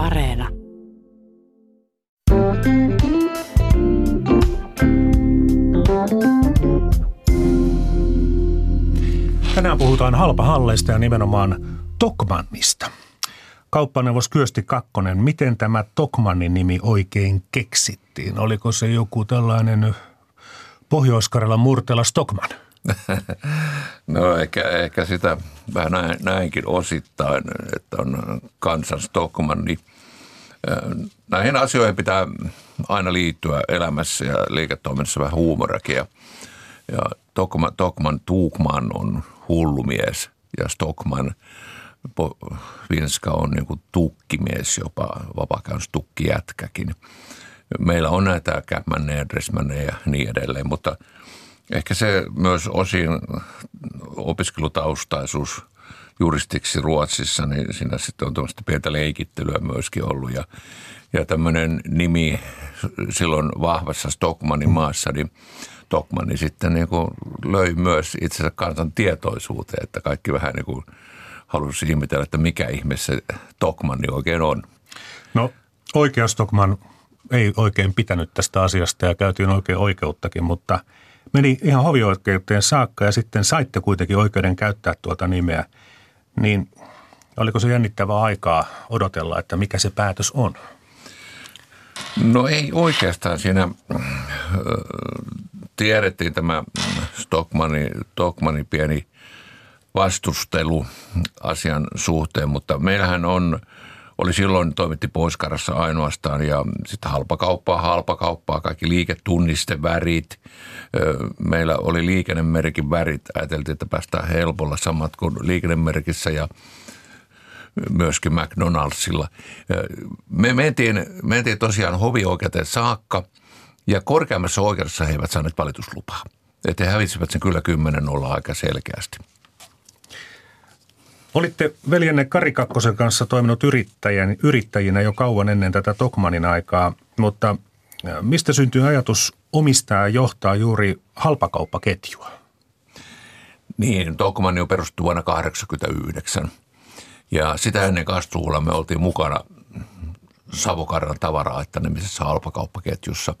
Areena. Tänään puhutaan halpahalleista ja nimenomaan Tokmannista. Kauppaneuvos Kyösti Kakkonen, miten tämä Tokmannin nimi oikein keksittiin? Oliko se joku tällainen pohjois murtela Stockman? No ehkä, ehkä sitä vähän näin, näinkin osittain, että on kansan Stockman. Niin, näihin asioihin pitää aina liittyä elämässä ja liiketoiminnassa vähän huumorakin. Ja, ja Tokman, Tokman Tuukman on hullumies ja Stockman Vinska on niin tukkimies, jopa vapaakäynnys tukkijätkäkin. Meillä on näitä dressmänneja ja niin edelleen, mutta – Ehkä se myös osin opiskelutaustaisuus juristiksi Ruotsissa, niin siinä sitten on tuommoista pientä leikittelyä myöskin ollut. Ja, ja tämmöinen nimi silloin vahvassa Stockmanin maassa, niin Stockmanni sitten niin kuin löi myös itsensä kansan tietoisuuteen, että kaikki vähän niin kuin halusi ihmetellä, että mikä ihme se Stockmanni oikein on. No oikea Stockman ei oikein pitänyt tästä asiasta ja käytiin oikein oikeuttakin, mutta – meni ihan hovioikeuteen saakka ja sitten saitte kuitenkin oikeuden käyttää tuota nimeä, niin oliko se jännittävää aikaa odotella, että mikä se päätös on? No ei oikeastaan siinä tiedettiin tämä Stockmanin, Stockmanin pieni vastustelu asian suhteen, mutta meillähän on – oli silloin, toimitti Poiskarassa ainoastaan ja sitten halpakauppaa, halpakauppaa, kaikki liiketunnistevärit. Meillä oli liikennemerkin värit, ajateltiin, että päästään helpolla samat kuin liikennemerkissä ja myöskin McDonaldsilla. Me mentiin, mentiin tosiaan hovioikeuteen saakka ja korkeammassa oikeudessa he eivät saaneet valituslupaa. Että he hävisivät sen kyllä kymmenen olla aika selkeästi. Olitte veljenne Kari Kakkosen kanssa toiminut yrittäjän, yrittäjinä jo kauan ennen tätä Tokmanin aikaa, mutta mistä syntyy ajatus omistaa ja johtaa juuri halpakauppaketjua? Niin, Tokmanni on perustettu vuonna 1989 ja sitä ennen Kastruulla me oltiin mukana Savokarran tavara-aittanemisessa halpakauppaketjussa,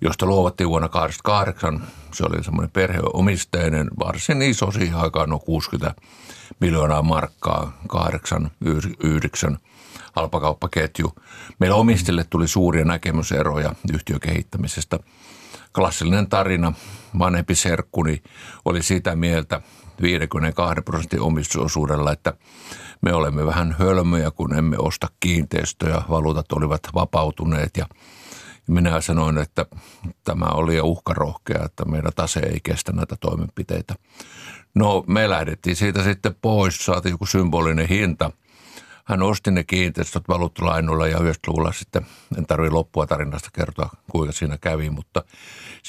josta luovattiin vuonna 1988. Se oli semmoinen perheomisteinen, varsin iso siihen aikaan, no 60 miljoonaa markkaa, kahdeksan, yhdeksän halpakauppaketju. Meillä omistille tuli suuria näkemyseroja yhtiökehittämisestä. Klassillinen tarina, vanhempi serkkuni oli sitä mieltä 52 prosentin omistusosuudella, että me olemme vähän hölmöjä, kun emme osta kiinteistöjä, valuutat olivat vapautuneet ja minä sanoin, että tämä oli uhkarohkea, että meidän tase ei kestä näitä toimenpiteitä. No me lähdettiin siitä sitten pois, saatiin joku symbolinen hinta. Hän osti ne kiinteistöt valuuttalainoilla ja 90-luvulla sitten, en tarvitse loppua tarinasta kertoa kuinka siinä kävi, mutta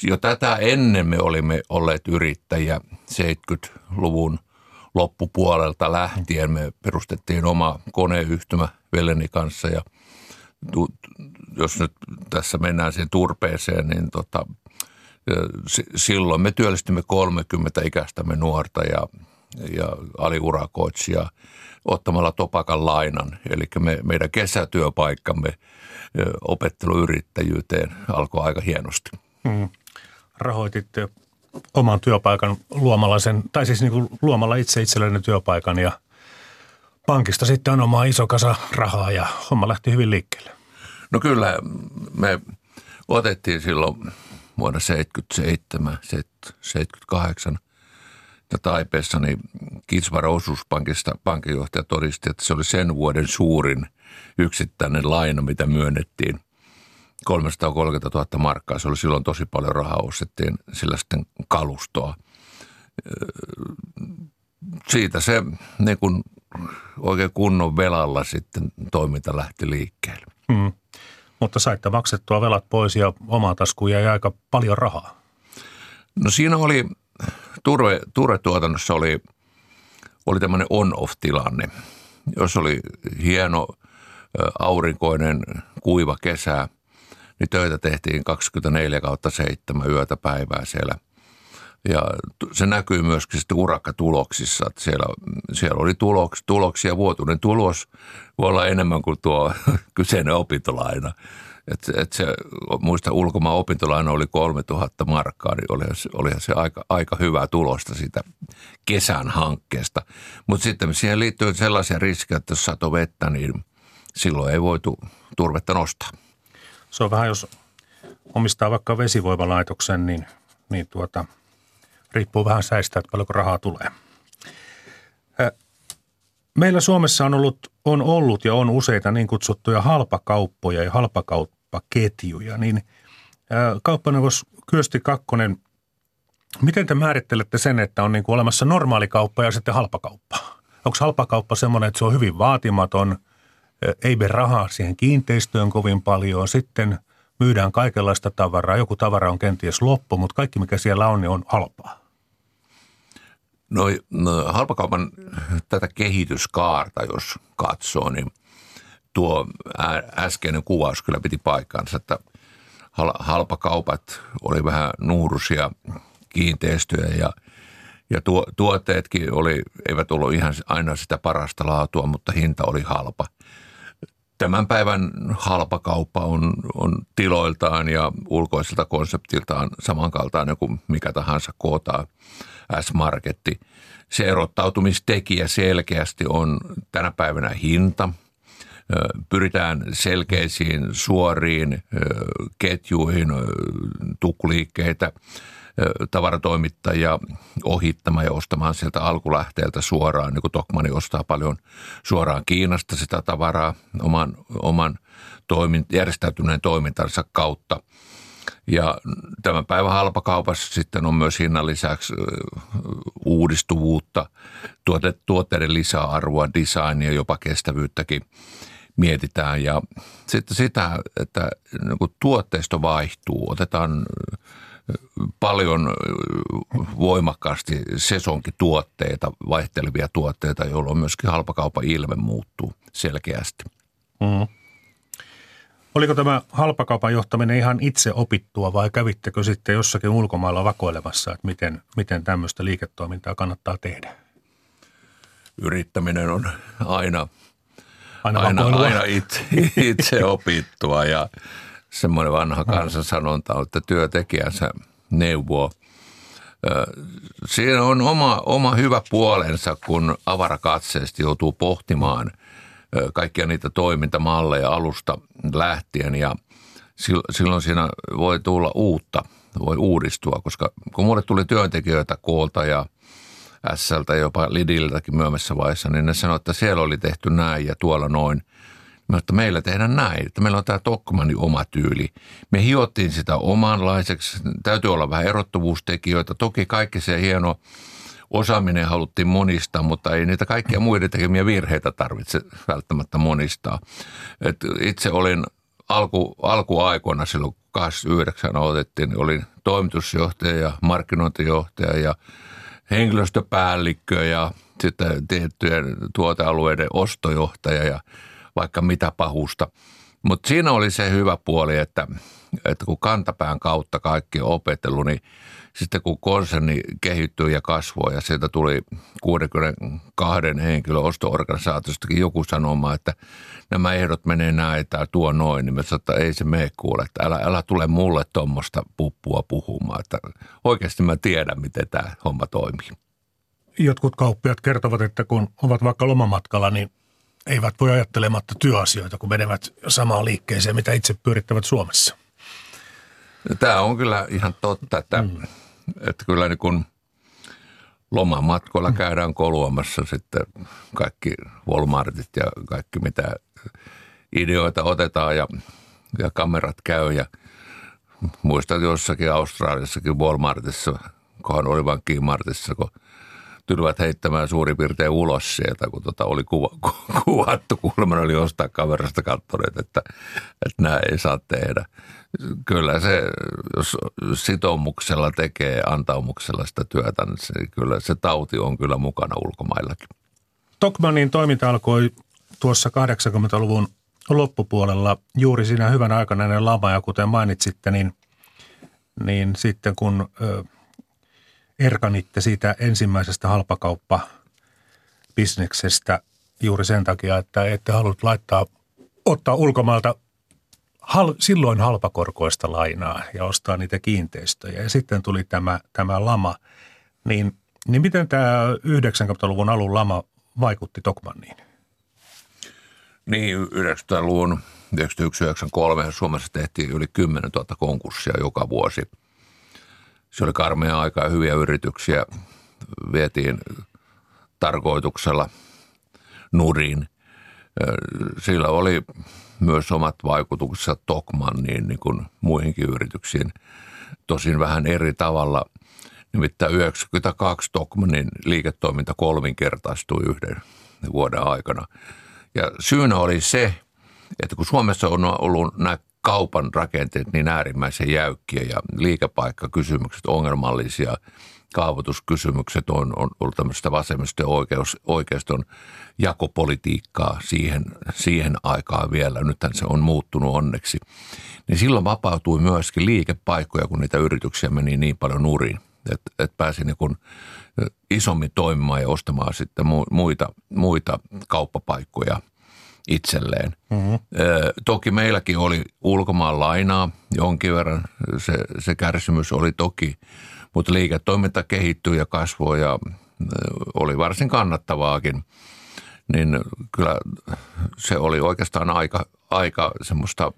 jo tätä ennen me olimme olleet yrittäjiä 70-luvun loppupuolelta lähtien. Me perustettiin oma koneyhtymä Veleni kanssa ja jos nyt tässä mennään siihen turpeeseen, niin tota, silloin me työllistimme 30 ikäistämme nuorta ja, ja aliurakoitsijaa ottamalla topakan lainan. Eli me, meidän kesätyöpaikkamme opetteluyrittäjyyteen alkoi aika hienosti. Hmm. Rahoititte oman työpaikan luomalla sen, tai siis niin kuin luomalla itse itsellenne työpaikan ja pankista sitten on oma iso kasa rahaa ja homma lähti hyvin liikkeelle. No kyllä, me otettiin silloin vuonna 77, 78 ja Taipeessa, niin Kitsvara osuuspankista pankinjohtaja todisti, että se oli sen vuoden suurin yksittäinen laina, mitä myönnettiin. 330 000 markkaa, se oli silloin tosi paljon rahaa, ostettiin sillä sitten kalustoa. Siitä se niin kun oikein kunnon velalla sitten toiminta lähti liikkeelle. Hmm mutta saitte maksettua velat pois ja omaa taskuun jäi aika paljon rahaa. No siinä oli, turve, turvetuotannossa oli, oli tämmöinen on-off-tilanne. Jos oli hieno aurinkoinen kuiva kesä, niin töitä tehtiin 24 kautta 7 yötä päivää siellä Ja se näkyy myöskin sitten urakkatuloksissa, että siellä, siellä oli tuloks, tuloksia, vuotuinen tulos voi olla enemmän kuin tuo kyseinen opintolaina. Et, et se, muista ulkomaan opintolaina oli 3000 markkaa, niin olihan, olihan se aika, aika hyvää tulosta siitä kesän hankkeesta. Mutta sitten siihen liittyy sellaisia riskejä, että jos sato vettä, niin silloin ei voitu turvetta nostaa. Se on vähän, jos omistaa vaikka vesivoimalaitoksen, niin, niin tuota, riippuu vähän säistä, että paljonko rahaa tulee. Meillä Suomessa on ollut, on ollut ja on useita niin kutsuttuja halpakauppoja ja halpakauppaketjuja, niin kauppaneuvos Kyösti Kakkonen, miten te määrittelette sen, että on niin kuin olemassa normaali kauppa ja sitten halpakauppa? Onko halpakauppa semmoinen, että se on hyvin vaatimaton, ei be rahaa siihen kiinteistöön kovin paljon, sitten myydään kaikenlaista tavaraa, joku tavara on kenties loppu, mutta kaikki mikä siellä on, niin on halpaa. No, no halpakaupan tätä kehityskaarta, jos katsoo, niin tuo äskeinen kuvaus kyllä piti paikkansa, että halpakaupat oli vähän nuurusia kiinteistöjä ja, ja tuo, tuotteetkin oli, eivät ollut ihan aina sitä parasta laatua, mutta hinta oli halpa. Tämän päivän halpakauppa on, on tiloiltaan ja ulkoiselta konseptiltaan samankaltainen kuin mikä tahansa kootaan S-marketti. Se erottautumistekijä selkeästi on tänä päivänä hinta. Pyritään selkeisiin suoriin ketjuihin, tukkuliikkeitä, tavaratoimittajia ohittamaan ja ostamaan sieltä alkulähteeltä suoraan, niin kuin Tokmani ostaa paljon suoraan Kiinasta sitä tavaraa oman, oman toimin, järjestäytyneen toimintansa kautta – ja tämän päivän halpakaupassa sitten on myös hinnan lisäksi uudistuvuutta, tuote, tuotteiden lisäarvoa, designia, jopa kestävyyttäkin mietitään. Ja sitten sitä, että niin tuotteisto vaihtuu, otetaan paljon voimakkaasti sesonkituotteita, vaihtelevia tuotteita, jolloin myöskin halpakaupan ilme muuttuu selkeästi. Mm. Oliko tämä halpakaupan johtaminen ihan itse opittua vai kävittekö sitten jossakin ulkomailla vakoilemassa, että miten, miten tämmöistä liiketoimintaa kannattaa tehdä? Yrittäminen on aina, aina, aina, aina itse, itse opittua ja semmoinen vanha kansansanonta on, että työtekijänsä neuvoo. Siinä on oma, oma hyvä puolensa, kun avarakatseesti joutuu pohtimaan – kaikkia niitä toimintamalleja alusta lähtien ja silloin siinä voi tulla uutta, voi uudistua, koska kun mulle tuli työntekijöitä koolta ja Sältä jopa Lidiltäkin myöhemmässä vaiheessa, niin ne sanoivat, että siellä oli tehty näin ja tuolla noin. Mä että meillä tehdään näin, että meillä on tämä Tokkmanin oma tyyli. Me hiottiin sitä omanlaiseksi, täytyy olla vähän erottuvuustekijöitä. Toki kaikki se hieno osaaminen haluttiin monistaa, mutta ei niitä kaikkia muiden tekemiä virheitä tarvitse välttämättä monistaa. Et itse olin alku, alkuaikoina silloin 29 otettiin, niin olin toimitusjohtaja ja markkinointijohtaja ja henkilöstöpäällikkö ja sitten tiettyjen tuotealueiden ostojohtaja ja vaikka mitä pahusta. Mutta siinä oli se hyvä puoli, että, että kun kantapään kautta kaikki on opetellut, niin – sitten kun konserni kehittyi ja kasvoi ja sieltä tuli 62 henkilön osto-organisaatiostakin joku sanomaan, että nämä ehdot menee näin tai tuo noin, niin mä sanoin, että ei se mene kuule, että älä, älä tule mulle tuommoista puppua puhumaan, että oikeasti mä tiedän, miten tämä homma toimii. Jotkut kauppiat kertovat, että kun ovat vaikka lomamatkalla, niin eivät voi ajattelematta työasioita, kun menevät samaan liikkeeseen, mitä itse pyörittävät Suomessa. Tämä on kyllä ihan totta, että mm. että kyllä niin kun lomamatkoilla käydään koluamassa sitten kaikki Walmartit ja kaikki mitä ideoita otetaan ja, ja kamerat käy. Ja muistan jossakin Australiassakin Walmartissa, kohan oli vain Keymartissa, kun tulivät heittämään suurin piirtein ulos sieltä, kun tota oli kuva, ku, kuvattu. Kuulemma oli ostaa kamerasta kattoneet, että, että nämä ei saa tehdä kyllä se, jos sitoumuksella tekee antaumuksella sitä työtä, niin se, kyllä se tauti on kyllä mukana ulkomaillakin. Tokmanin toiminta alkoi tuossa 80-luvun loppupuolella juuri siinä hyvän aikana ennen lama ja kuten mainitsitte, niin, niin sitten kun ö, erkanitte siitä ensimmäisestä halpakauppa-bisneksestä juuri sen takia, että ette halunnut laittaa, ottaa ulkomailta hal, silloin halpakorkoista lainaa ja ostaa niitä kiinteistöjä. Ja sitten tuli tämä, tämä lama. Niin, niin miten tämä 90-luvun alun lama vaikutti Tokmanniin? Niin, 90-luvun 1993 Suomessa tehtiin yli 10 000 konkurssia joka vuosi. Se oli karmea aika hyviä yrityksiä vietiin tarkoituksella nurin. Sillä oli myös omat vaikutuksensa Tokmanniin niin kuin muihinkin yrityksiin. Tosin vähän eri tavalla. Nimittäin 92 Tokmannin liiketoiminta kolminkertaistui yhden vuoden aikana. Ja syynä oli se, että kun Suomessa on ollut nämä kaupan rakenteet niin äärimmäisen jäykkiä ja liikepaikkakysymykset ongelmallisia, kaavoituskysymykset on, on ollut tämmöistä vasemmista ja oikeus, oikeiston jakopolitiikkaa siihen, siihen aikaan vielä. Nythän se on muuttunut onneksi. Niin silloin vapautui myöskin liikepaikkoja, kun niitä yrityksiä meni niin paljon nurin, että et pääsi niin kuin isommin toimimaan ja ostamaan sitten muita, muita kauppapaikkoja itselleen. Mm-hmm. Toki meilläkin oli ulkomaan lainaa jonkin verran, se, se kärsimys oli toki, mutta liiketoiminta kehittyi ja kasvoi ja oli varsin kannattavaakin. Niin kyllä se oli oikeastaan aika, aika semmoista,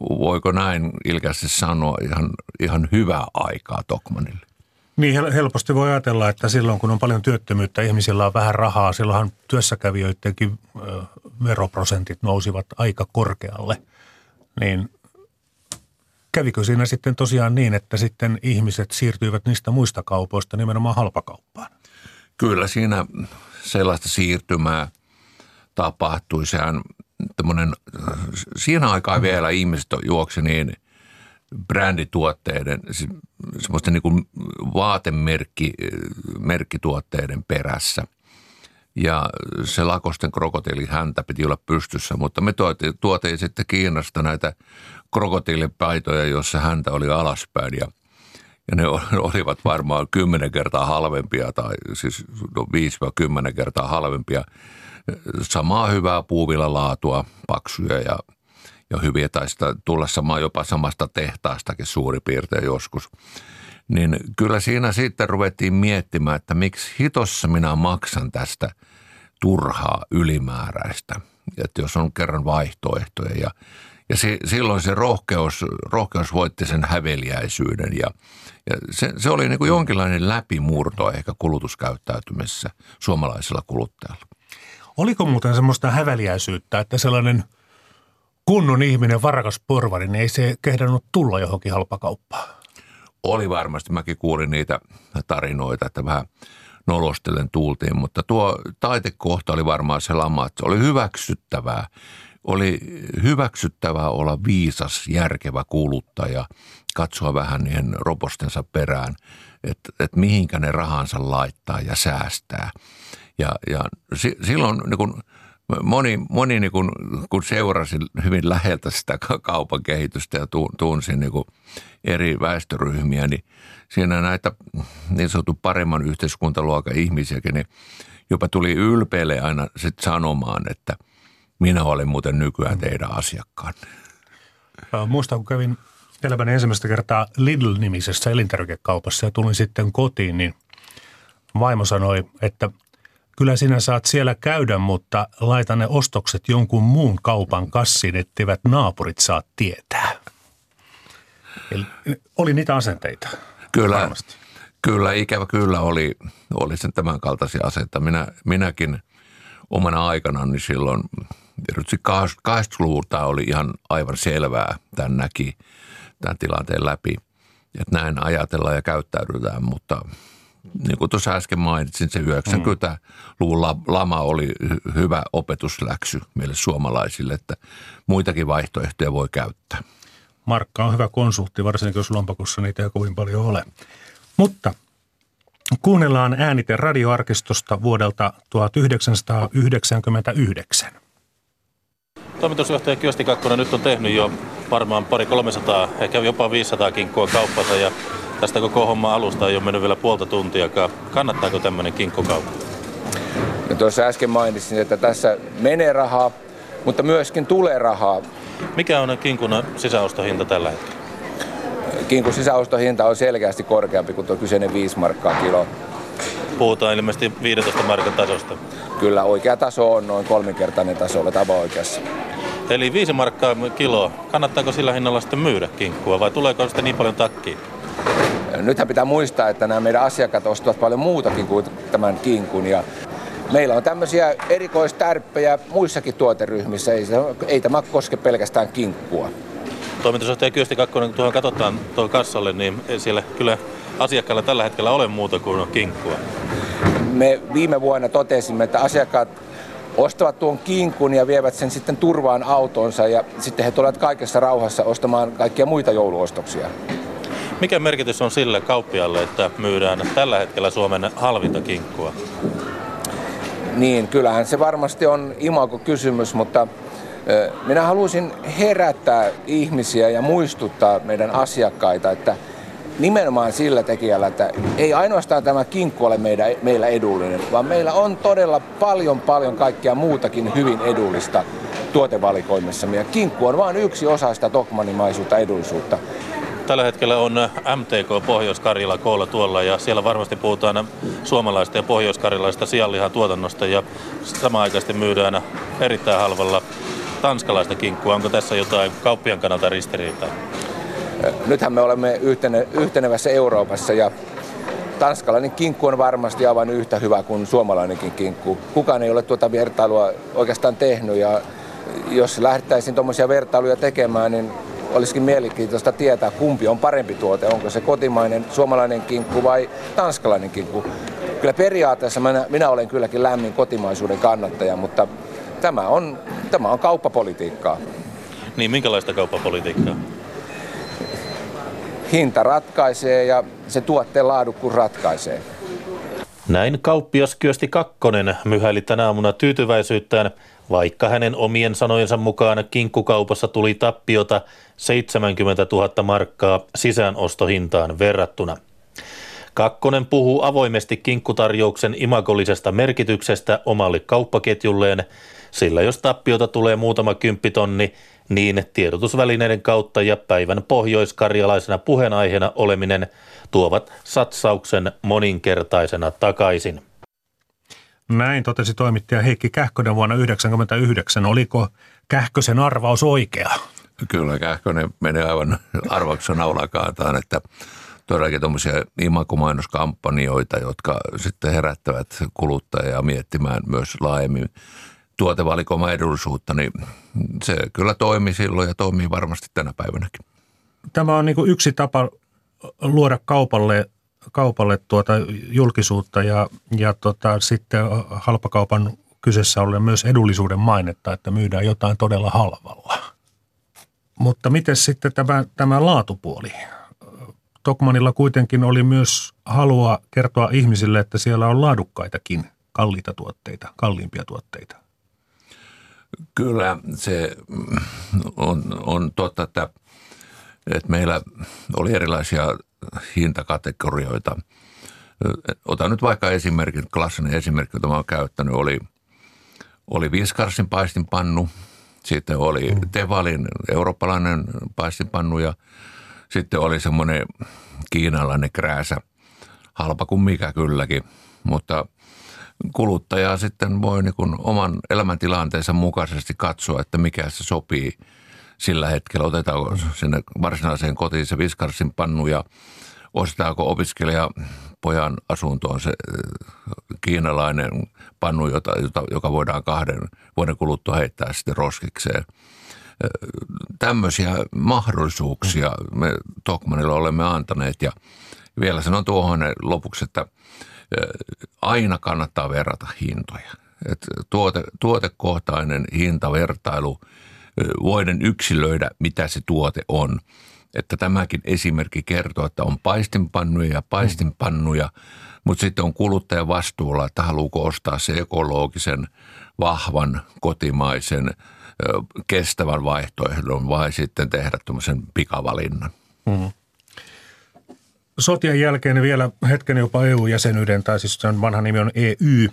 voiko näin ilkeästi sanoa, ihan, ihan hyvää aikaa Tokmanille. Niin helposti voi ajatella, että silloin kun on paljon työttömyyttä, ihmisillä on vähän rahaa, silloinhan työssäkävijöidenkin veroprosentit nousivat aika korkealle. Niin kävikö siinä sitten tosiaan niin, että sitten ihmiset siirtyivät niistä muista kaupoista nimenomaan halpakauppaan? Kyllä siinä sellaista siirtymää tapahtui. Sehän siinä aikaa vielä ihmiset juoksi niin – brändituotteiden, siis semmoisten niin vaatemerkkituotteiden perässä. Ja se lakosten krokotiilin häntä piti olla pystyssä, mutta me tuotiin, tuotiin sitten Kiinasta näitä krokotiilipaitoja, jossa häntä oli alaspäin ja, ja ne olivat varmaan kymmenen kertaa halvempia tai siis no 5-10 kertaa halvempia. Samaa hyvää puuvilla laatua, paksuja ja ja hyviä tai sitä tulla sama, jopa samasta tehtaastakin suurin piirtein joskus. Niin kyllä siinä sitten ruvettiin miettimään, että miksi hitossa minä maksan tästä turhaa ylimääräistä. Että jos on kerran vaihtoehtoja ja, ja se, silloin se rohkeus, rohkeus voitti sen häveliäisyyden ja, ja se, se oli niin kuin jonkinlainen läpimurto ehkä kulutuskäyttäytymisessä suomalaisella kuluttajalla. Oliko muuten semmoista häveliäisyyttä, että sellainen – kunnon ihminen, varakas porvari, niin ei se kehdannut tulla johonkin halpakauppaan. Oli varmasti. Mäkin kuulin niitä tarinoita, että vähän nolostellen tuultiin, mutta tuo taitekohta oli varmaan se lama, että se oli hyväksyttävää. Oli hyväksyttävää olla viisas, järkevä kuluttaja, katsoa vähän niiden ropostensa perään, että, että mihinkä ne rahansa laittaa ja säästää. Ja, ja silloin niin kun moni, moni niin kun, kun seurasi hyvin läheltä sitä kaupan kehitystä ja tunsin niin eri väestöryhmiä, niin siinä näitä niin sanottu paremman yhteiskuntaluokan ihmisiäkin, niin jopa tuli ylpeille aina sit sanomaan, että minä olen muuten nykyään teidän asiakkaan. Muistan, kun kävin elämäni ensimmäistä kertaa Lidl-nimisessä elintarvikekaupassa ja tulin sitten kotiin, niin vaimo sanoi, että – Kyllä sinä saat siellä käydä, mutta laita ne ostokset jonkun muun kaupan kassiin, etteivät naapurit saa tietää. Eli oli niitä asenteita. Kyllä, varmasti. kyllä ikävä kyllä oli, oli sen tämän kaltaisia asenteita. Minä, minäkin omana aikanani silloin, tietysti 80-luvulta oli ihan aivan selvää, tämän näki tämän tilanteen läpi, että näin ajatellaan ja käyttäydytään, mutta niin kuin tuossa äsken mainitsin, se 90-luvun lama oli hyvä opetusläksy meille suomalaisille, että muitakin vaihtoehtoja voi käyttää. Markka on hyvä konsultti, varsinkin jos lompakossa niitä ei kovin paljon ole. Mutta kuunnellaan äänite radioarkistosta vuodelta 1999. Toimitusjohtaja Kyösti Kakkonen nyt on tehnyt jo varmaan pari 300, ehkä jopa 500 kinkkua kauppansa ja Tästä koko homma alusta ei ole mennyt vielä puolta tuntiakaan. Kannattaako tämmöinen kinkkukauppa? No tuossa äsken mainitsin, että tässä menee rahaa, mutta myöskin tulee rahaa. Mikä on kinkun sisäostohinta tällä hetkellä? Kinkun sisäostohinta on selkeästi korkeampi kuin tuo kyseinen 5 markkaa kilo. Puhutaan ilmeisesti 15 markan tasosta. Kyllä oikea taso on noin kolminkertainen taso, olet aivan oikeassa. Eli 5 markkaa kilo. Kannattaako sillä hinnalla sitten myydä kinkkua vai tuleeko sitten niin paljon takkiin? Nythän pitää muistaa, että nämä meidän asiakkaat ostavat paljon muutakin kuin tämän kinkun. Ja meillä on tämmöisiä erikoistärppejä muissakin tuoteryhmissä. Ei, ei tämä koske pelkästään kinkkua. Toimitusjohtaja Kyösti Kakkonen, kun tuohon katsotaan tuon kassalle, niin ei siellä kyllä asiakkailla tällä hetkellä ole muuta kuin kinkkua. Me viime vuonna totesimme, että asiakkaat ostavat tuon kinkun ja vievät sen sitten turvaan autonsa ja sitten he tulevat kaikessa rauhassa ostamaan kaikkia muita jouluostoksia. Mikä merkitys on sille kauppialle, että myydään tällä hetkellä Suomen halvinta kinkkua? Niin, kyllähän se varmasti on imago kysymys, mutta minä haluaisin herättää ihmisiä ja muistuttaa meidän asiakkaita, että nimenomaan sillä tekijällä, että ei ainoastaan tämä kinkku ole meidän, meillä edullinen, vaan meillä on todella paljon paljon kaikkea muutakin hyvin edullista tuotevalikoimissa. Ja kinkku on vain yksi osa sitä tokmanimaisuutta edullisuutta. Tällä hetkellä on MTK Pohjois-Karjala koolla tuolla ja siellä varmasti puhutaan suomalaista ja pohjois-karjalaista sianlihan tuotannosta ja samaaikaisesti myydään erittäin halvalla tanskalaista kinkkua. Onko tässä jotain kauppian kannalta ristiriitaa? Nythän me olemme yhtene, yhtenevässä Euroopassa ja tanskalainen kinkku on varmasti aivan yhtä hyvä kuin suomalainenkin kinkku. Kukaan ei ole tuota vertailua oikeastaan tehnyt ja jos lähdettäisiin tuommoisia vertailuja tekemään, niin olisikin mielenkiintoista tietää, kumpi on parempi tuote. Onko se kotimainen suomalainen kinkku vai tanskalainen kinkku. Kyllä periaatteessa minä, minä olen kylläkin lämmin kotimaisuuden kannattaja, mutta tämä on, tämä on kauppapolitiikkaa. Niin, minkälaista kauppapolitiikkaa? Hinta ratkaisee ja se tuotteen laadukkuus ratkaisee. Näin kauppias Kyösti Kakkonen myhäili tänä aamuna tyytyväisyyttään, vaikka hänen omien sanojensa mukaan kinkkukaupassa tuli tappiota 70 000 markkaa sisäänostohintaan verrattuna. Kakkonen puhuu avoimesti kinkkutarjouksen imagollisesta merkityksestä omalle kauppaketjulleen, sillä jos tappiota tulee muutama kymppitonni, niin tiedotusvälineiden kautta ja päivän pohjoiskarjalaisena puheenaiheena oleminen tuovat satsauksen moninkertaisena takaisin. Näin totesi toimittaja Heikki Kähkönen vuonna 1999. Oliko Kähkösen arvaus oikea? Kyllä Kähkönen menee aivan arvauksen naulakaataan, että todellakin tuommoisia imakomainouskampanjoita, jotka sitten herättävät kuluttajia miettimään myös laajemmin tuotevalikoiman edullisuutta, niin se kyllä toimi silloin ja toimii varmasti tänä päivänäkin. Tämä on niin yksi tapa luoda kaupalle, kaupalle tuota julkisuutta ja, ja tota, sitten halpakaupan kyseessä ollen myös edullisuuden mainetta, että myydään jotain todella halvalla. Mutta miten sitten tämä, tämä laatupuoli? Tokmanilla kuitenkin oli myös halua kertoa ihmisille, että siellä on laadukkaitakin kalliita tuotteita, kalliimpia tuotteita. Kyllä se on, on totta, että, että meillä oli erilaisia hintakategorioita. Otan nyt vaikka esimerkin, klassinen esimerkki, jota mä olen käyttänyt, oli, oli Viskarsin paistinpannu, sitten oli mm. Tevalin eurooppalainen paistinpannu ja sitten oli semmoinen kiinalainen krääsä, halpa kuin mikä kylläkin, mutta – kuluttaja sitten voi niin kuin oman elämäntilanteensa mukaisesti katsoa, että mikä se sopii sillä hetkellä. Otetaanko sinne varsinaiseen kotiin se viskarsin pannu ja ostetaanko opiskelija pojan asuntoon se äh, kiinalainen pannu, jota, jota, joka voidaan kahden vuoden kuluttua heittää sitten roskikseen. Äh, tämmöisiä mahdollisuuksia me Tokmanilla olemme antaneet ja vielä sanon tuohon lopuksi, että – aina kannattaa verrata hintoja. Et tuote, tuotekohtainen hintavertailu, voiden yksilöidä, mitä se tuote on. Että tämäkin esimerkki kertoo, että on paistinpannuja ja paistinpannuja, mutta sitten on kuluttajan vastuulla, että haluuko ostaa se ekologisen, vahvan, kotimaisen, kestävän vaihtoehdon vai sitten tehdä tuommoisen pikavalinnan. Mm. sotien jälkeen vielä hetken jopa EU-jäsenyyden, tai siis sen vanha nimi on EU,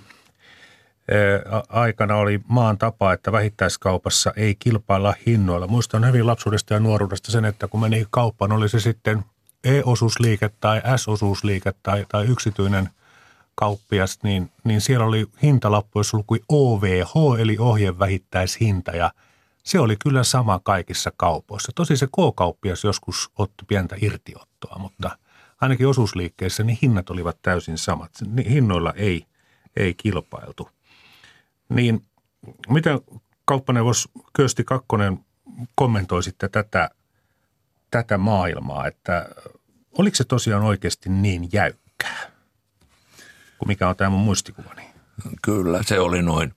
aikana oli maan tapa, että vähittäiskaupassa ei kilpailla hinnoilla. Muistan hyvin lapsuudesta ja nuoruudesta sen, että kun meni kauppaan, oli se sitten E-osuusliike tai S-osuusliike tai, tai yksityinen kauppias, niin, niin siellä oli hintalappu, jossa lukui OVH eli ohje vähittäishinta ja se oli kyllä sama kaikissa kaupoissa. Tosi se K-kauppias joskus otti pientä irtiottoa, mutta ainakin osuusliikkeissä niin hinnat olivat täysin samat. Hinnoilla ei, ei kilpailtu. Niin miten kauppaneuvos Kösti Kakkonen kommentoi sitten tätä, tätä maailmaa, että oliko se tosiaan oikeasti niin jäykkää kuin mikä on tämä mun muistikuvani? Kyllä, se oli noin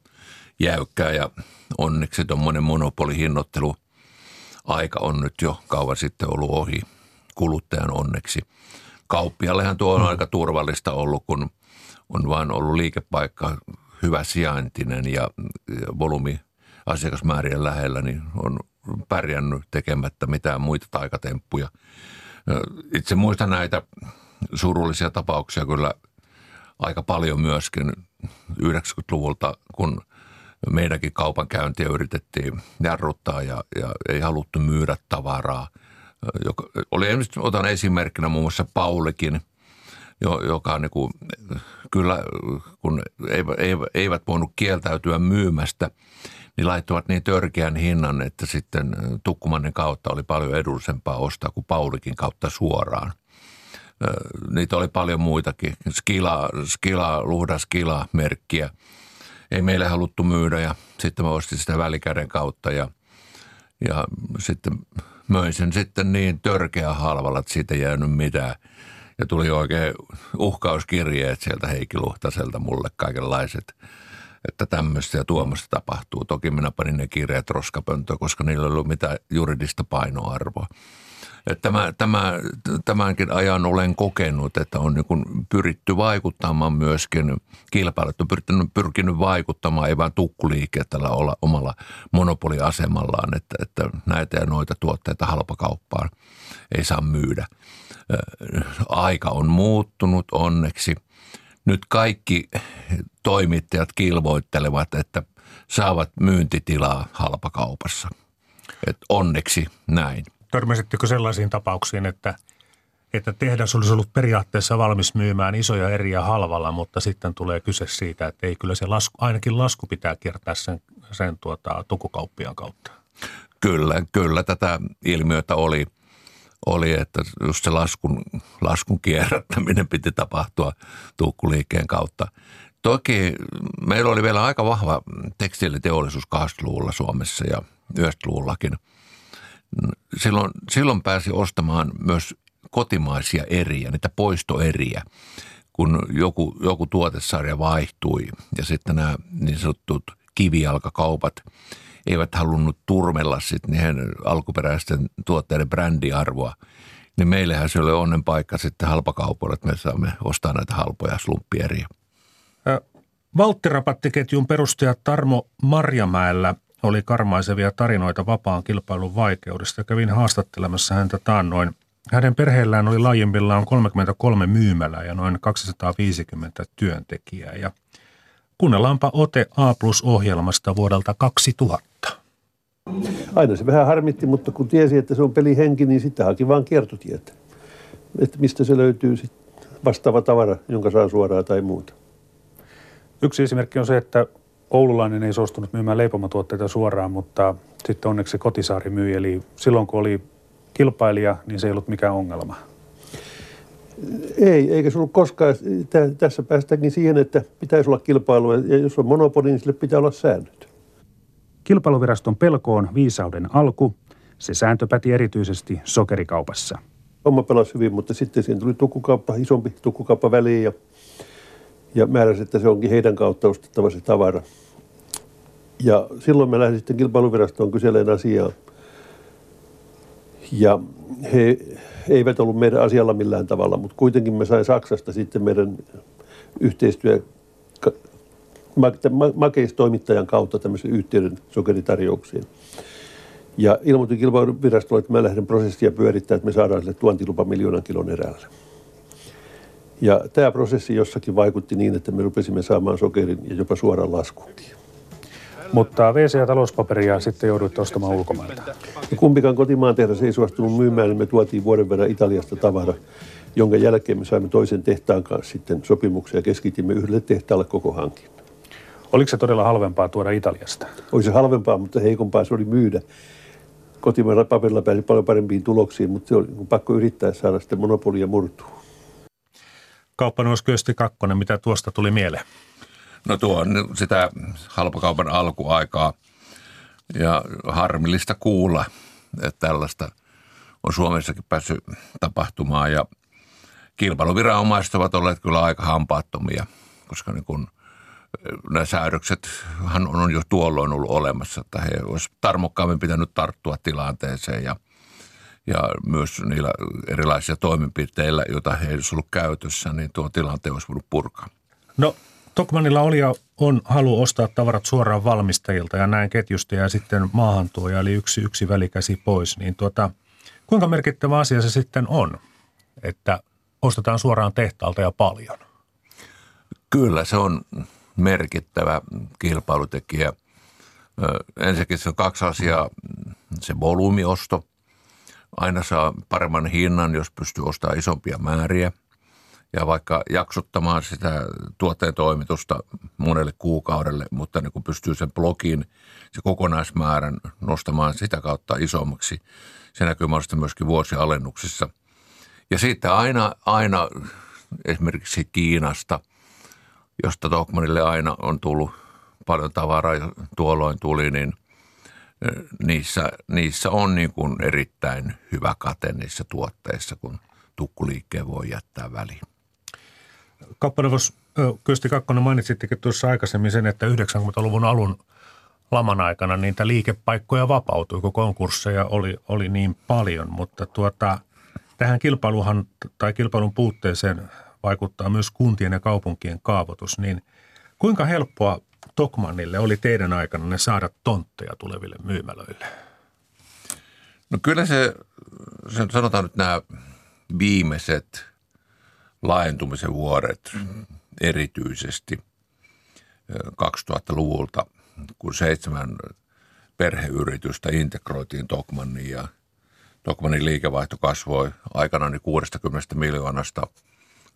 jäykkää ja onneksi tuommoinen monopolihinnoittelu aika on nyt jo kauan sitten ollut ohi kuluttajan onneksi. Kauppiallehan tuo on hmm. aika turvallista ollut, kun on vain ollut liikepaikka hyvä sijaintinen ja, volyymi asiakasmäärien lähellä, niin on pärjännyt tekemättä mitään muita taikatemppuja. Itse muistan näitä surullisia tapauksia kyllä aika paljon myöskin 90-luvulta, kun meidänkin kaupankäyntiä yritettiin jarruttaa ja, ja ei haluttu myydä tavaraa. Joka, oli, otan esimerkkinä muun muassa Paulikin – joka niin kuin, kyllä kun eivät, voinut kieltäytyä myymästä, niin laittoivat niin törkeän hinnan, että sitten Tukkumannen kautta oli paljon edullisempaa ostaa kuin Paulikin kautta suoraan. Niitä oli paljon muitakin. Skila, skila Luhda Skila-merkkiä. Ei meille haluttu myydä ja sitten mä ostin sitä välikäden kautta ja, ja sitten möin sen sitten niin törkeä halvalla, että siitä ei jäänyt mitään – ja tuli oikein uhkauskirjeet sieltä Heikki Luhtaselta mulle kaikenlaiset, että tämmöistä ja tuomasta tapahtuu. Toki minä panin ne kirjeet roskapöntöön, koska niillä ei ollut mitään juridista painoarvoa. Tämä, tämä, tämänkin ajan olen kokenut, että on niin pyritty vaikuttamaan myöskin kilpailut, on pyrkinyt, pyrkinyt vaikuttamaan, ei vain tukkuliikkeet tällä olla omalla monopoliasemallaan, että, että näitä ja noita tuotteita halpakauppaan ei saa myydä aika on muuttunut onneksi. Nyt kaikki toimittajat kilvoittelevat, että saavat myyntitilaa halpakaupassa. Et onneksi näin. Törmäsittekö sellaisiin tapauksiin, että, että tehdas olisi ollut periaatteessa valmis myymään isoja eriä halvalla, mutta sitten tulee kyse siitä, että ei kyllä se lasku, ainakin lasku pitää kiertää sen, sen tuota, tukukauppiaan kautta? Kyllä, kyllä tätä ilmiötä oli – oli, että just se laskun, laskun kierrättäminen piti tapahtua tukkuliikkeen kautta. Toki meillä oli vielä aika vahva tekstiiliteollisuus 80-luvulla Suomessa ja 90-luvullakin. Silloin, silloin pääsi ostamaan myös kotimaisia eriä, niitä poistoeriä, kun joku, joku tuotesarja vaihtui ja sitten nämä niin sanotut kivijalkakaupat – eivät halunnut turmella sitten alkuperäisten tuotteiden brändiarvoa, niin meillähän se oli onnen paikka sitten halpakaupoille, että me saamme ostaa näitä halpoja slumppieriä. Valttirapattiketjun perustaja Tarmo Marjamäellä oli karmaisevia tarinoita vapaan kilpailun vaikeudesta. Kävin haastattelemassa häntä taannoin. Hänen perheellään oli laajemmillaan 33 myymälää ja noin 250 työntekijää. Ja Kuunnellaanpa ote A Plus-ohjelmasta vuodelta 2000. Aina se vähän harmitti, mutta kun tiesi, että se on pelihenki, niin sitten haki vaan kiertotietä. Että mistä se löytyy sit vastaava tavara, jonka saa suoraan tai muuta. Yksi esimerkki on se, että oululainen ei suostunut myymään leipomatuotteita suoraan, mutta sitten onneksi se kotisaari myi. Eli silloin kun oli kilpailija, niin se ei ollut mikään ongelma. Ei, eikä se ollut koskaan. Tässä päästäänkin siihen, että pitäisi olla kilpailua ja jos on monopoli, niin sille pitää olla säännöt. Kilpailuviraston pelko on viisauden alku. Se sääntö päti erityisesti sokerikaupassa. Homma pelasi hyvin, mutta sitten siihen tuli tukkukauppa, isompi tukkukauppa väliin ja, ja määräsi, että se onkin heidän kautta ostettava se tavara. Ja silloin me lähdin sitten kilpailuvirastoon kyseleen asiaa. Ja he eivät ollut meidän asialla millään tavalla, mutta kuitenkin me sain Saksasta sitten meidän yhteistyö makeistoimittajan kautta tämmöisen yhteyden sokeritarjouksiin. Ja ilmoitin kilpailuvirastolle, että mä lähden prosessia pyörittämään, että me saadaan sille tuontilupa miljoonan kilon erälle. Ja tämä prosessi jossakin vaikutti niin, että me rupesimme saamaan sokerin ja jopa suoraan laskuunkin. Mutta WC- ja talouspaperia sitten jouduitte ostamaan ulkomailta. Ja kumpikaan kotimaan tehdas ei suostunut myymään, niin me tuotiin vuoden verran Italiasta tavara, jonka jälkeen me saimme toisen tehtaan kanssa sitten sopimuksia ja keskitimme yhdelle tehtaalle koko hankinnan. Oliko se todella halvempaa tuoda Italiasta? Oli se halvempaa, mutta heikompaa se oli myydä. Kotimaalla paperilla pääsi paljon parempiin tuloksiin, mutta se oli pakko yrittää saada sitten monopolia murtua. Kauppanuos Kyösti Kakkonen, mitä tuosta tuli mieleen? No tuo on sitä halpakaupan alkuaikaa ja harmillista kuulla, että tällaista on Suomessakin päässyt tapahtumaan ja kilpailuviranomaiset ovat olleet kyllä aika hampaattomia, koska niin kun nämä säädökset on jo tuolloin ollut olemassa, että he olisivat tarmokkaammin pitänyt tarttua tilanteeseen ja, ja myös niillä erilaisilla toimenpiteillä, joita he olisi ollut käytössä, niin tuo tilanteen olisi voinut purkaa. No Tokmanilla oli ja on halu ostaa tavarat suoraan valmistajilta ja näin ketjusta ja sitten maahantuoja, eli yksi, yksi välikäsi pois. Niin tuota, kuinka merkittävä asia se sitten on, että ostetaan suoraan tehtaalta ja paljon? Kyllä, se on merkittävä kilpailutekijä. Ensinnäkin se on kaksi asiaa, se volyymiosto. Aina saa paremman hinnan, jos pystyy ostamaan isompia määriä – ja vaikka jaksottamaan sitä tuotteen toimitusta monelle kuukaudelle, mutta niin kun pystyy sen blogin, se kokonaismäärän nostamaan sitä kautta isommaksi, se näkyy mahdollisesti myöskin vuosialennuksissa. Ja sitten aina, aina esimerkiksi Kiinasta, josta Tokmanille aina on tullut paljon tavaraa tuolloin tuli, niin niissä, niissä on niin kuin erittäin hyvä kate niissä tuotteissa, kun tukkuliikkeen voi jättää väliin. Kauppaneuvos Kyösti Kakkonen mainitsittekin tuossa aikaisemmin sen, että 90-luvun alun laman aikana niitä liikepaikkoja vapautui, kun konkursseja oli, oli niin paljon, mutta tuota, tähän kilpailuhan tai kilpailun puutteeseen vaikuttaa myös kuntien ja kaupunkien kaavoitus, niin kuinka helppoa Tokmanille oli teidän aikana ne saada tontteja tuleville myymälöille? No kyllä se, se sanotaan nyt nämä viimeiset laajentumisen vuodet erityisesti 2000-luvulta, kun seitsemän perheyritystä integroitiin Tokmanniin ja Tokmannin liikevaihto kasvoi aikanaan 60 miljoonasta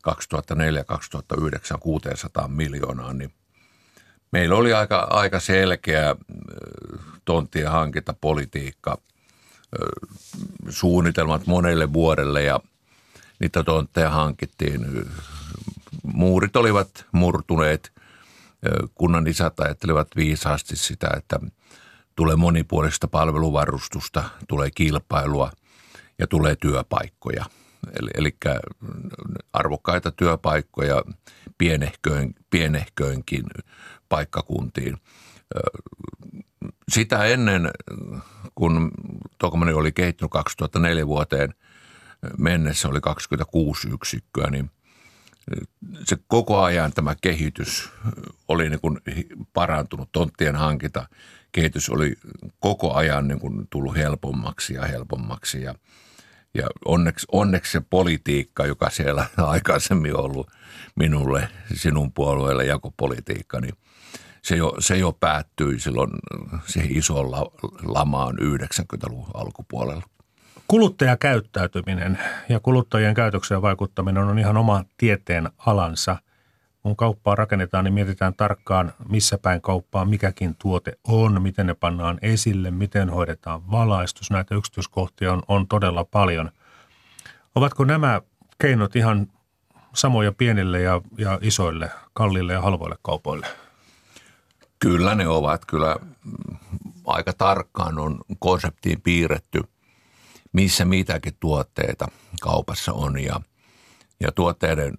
2004-2009 600 miljoonaa, niin meillä oli aika, aika selkeä tonttien hankintapolitiikka, suunnitelmat monelle vuodelle ja – niitä tontteja hankittiin. Muurit olivat murtuneet. Kunnan isät ajattelivat viisaasti sitä, että tulee monipuolista palveluvarustusta, tulee kilpailua ja tulee työpaikkoja. Eli, eli arvokkaita työpaikkoja pienehköön, pienehköönkin paikkakuntiin. Sitä ennen, kun Tokomani oli kehittynyt 2004 vuoteen – mennessä oli 26 yksikköä, niin se koko ajan tämä kehitys oli niin kuin parantunut, tonttien hankinta kehitys oli koko ajan niin kuin tullut helpommaksi ja helpommaksi ja, ja onneksi, onneksi se politiikka, joka siellä aikaisemmin ollut minulle, sinun puolueelle jakopolitiikka, niin se jo, se jo päättyi silloin siihen isoon lamaan 90-luvun alkupuolella. Kuluttajakäyttäytyminen ja kuluttajien käytökseen vaikuttaminen on ihan oma tieteen alansa. Kun kauppaa rakennetaan, niin mietitään tarkkaan, missä päin kauppaa mikäkin tuote on, miten ne pannaan esille, miten hoidetaan valaistus. Näitä yksityiskohtia on, on todella paljon. Ovatko nämä keinot ihan samoja pienille ja, ja isoille, kalliille ja halvoille kaupoille? Kyllä ne ovat. Kyllä aika tarkkaan on konseptiin piirretty – missä mitäkin tuotteita kaupassa on ja, ja tuotteiden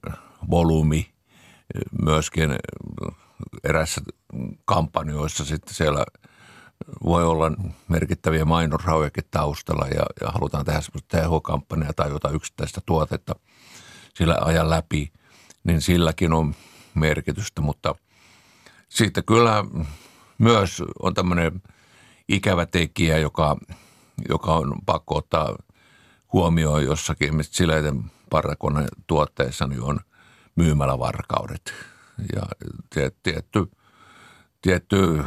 volyymi myöskin eräissä kampanjoissa sitten siellä voi olla merkittäviä mainosrahojakin taustalla ja, ja halutaan tehdä semmoista tehokampanjaa tai jotain yksittäistä tuotetta sillä ajan läpi, niin silläkin on merkitystä, mutta sitten kyllä myös on tämmöinen ikävä tekijä, joka joka on pakko ottaa huomioon jossakin, sileiden parrakoneen tuotteissa, niin on myymälävarkaudet. Ja tietty, tietty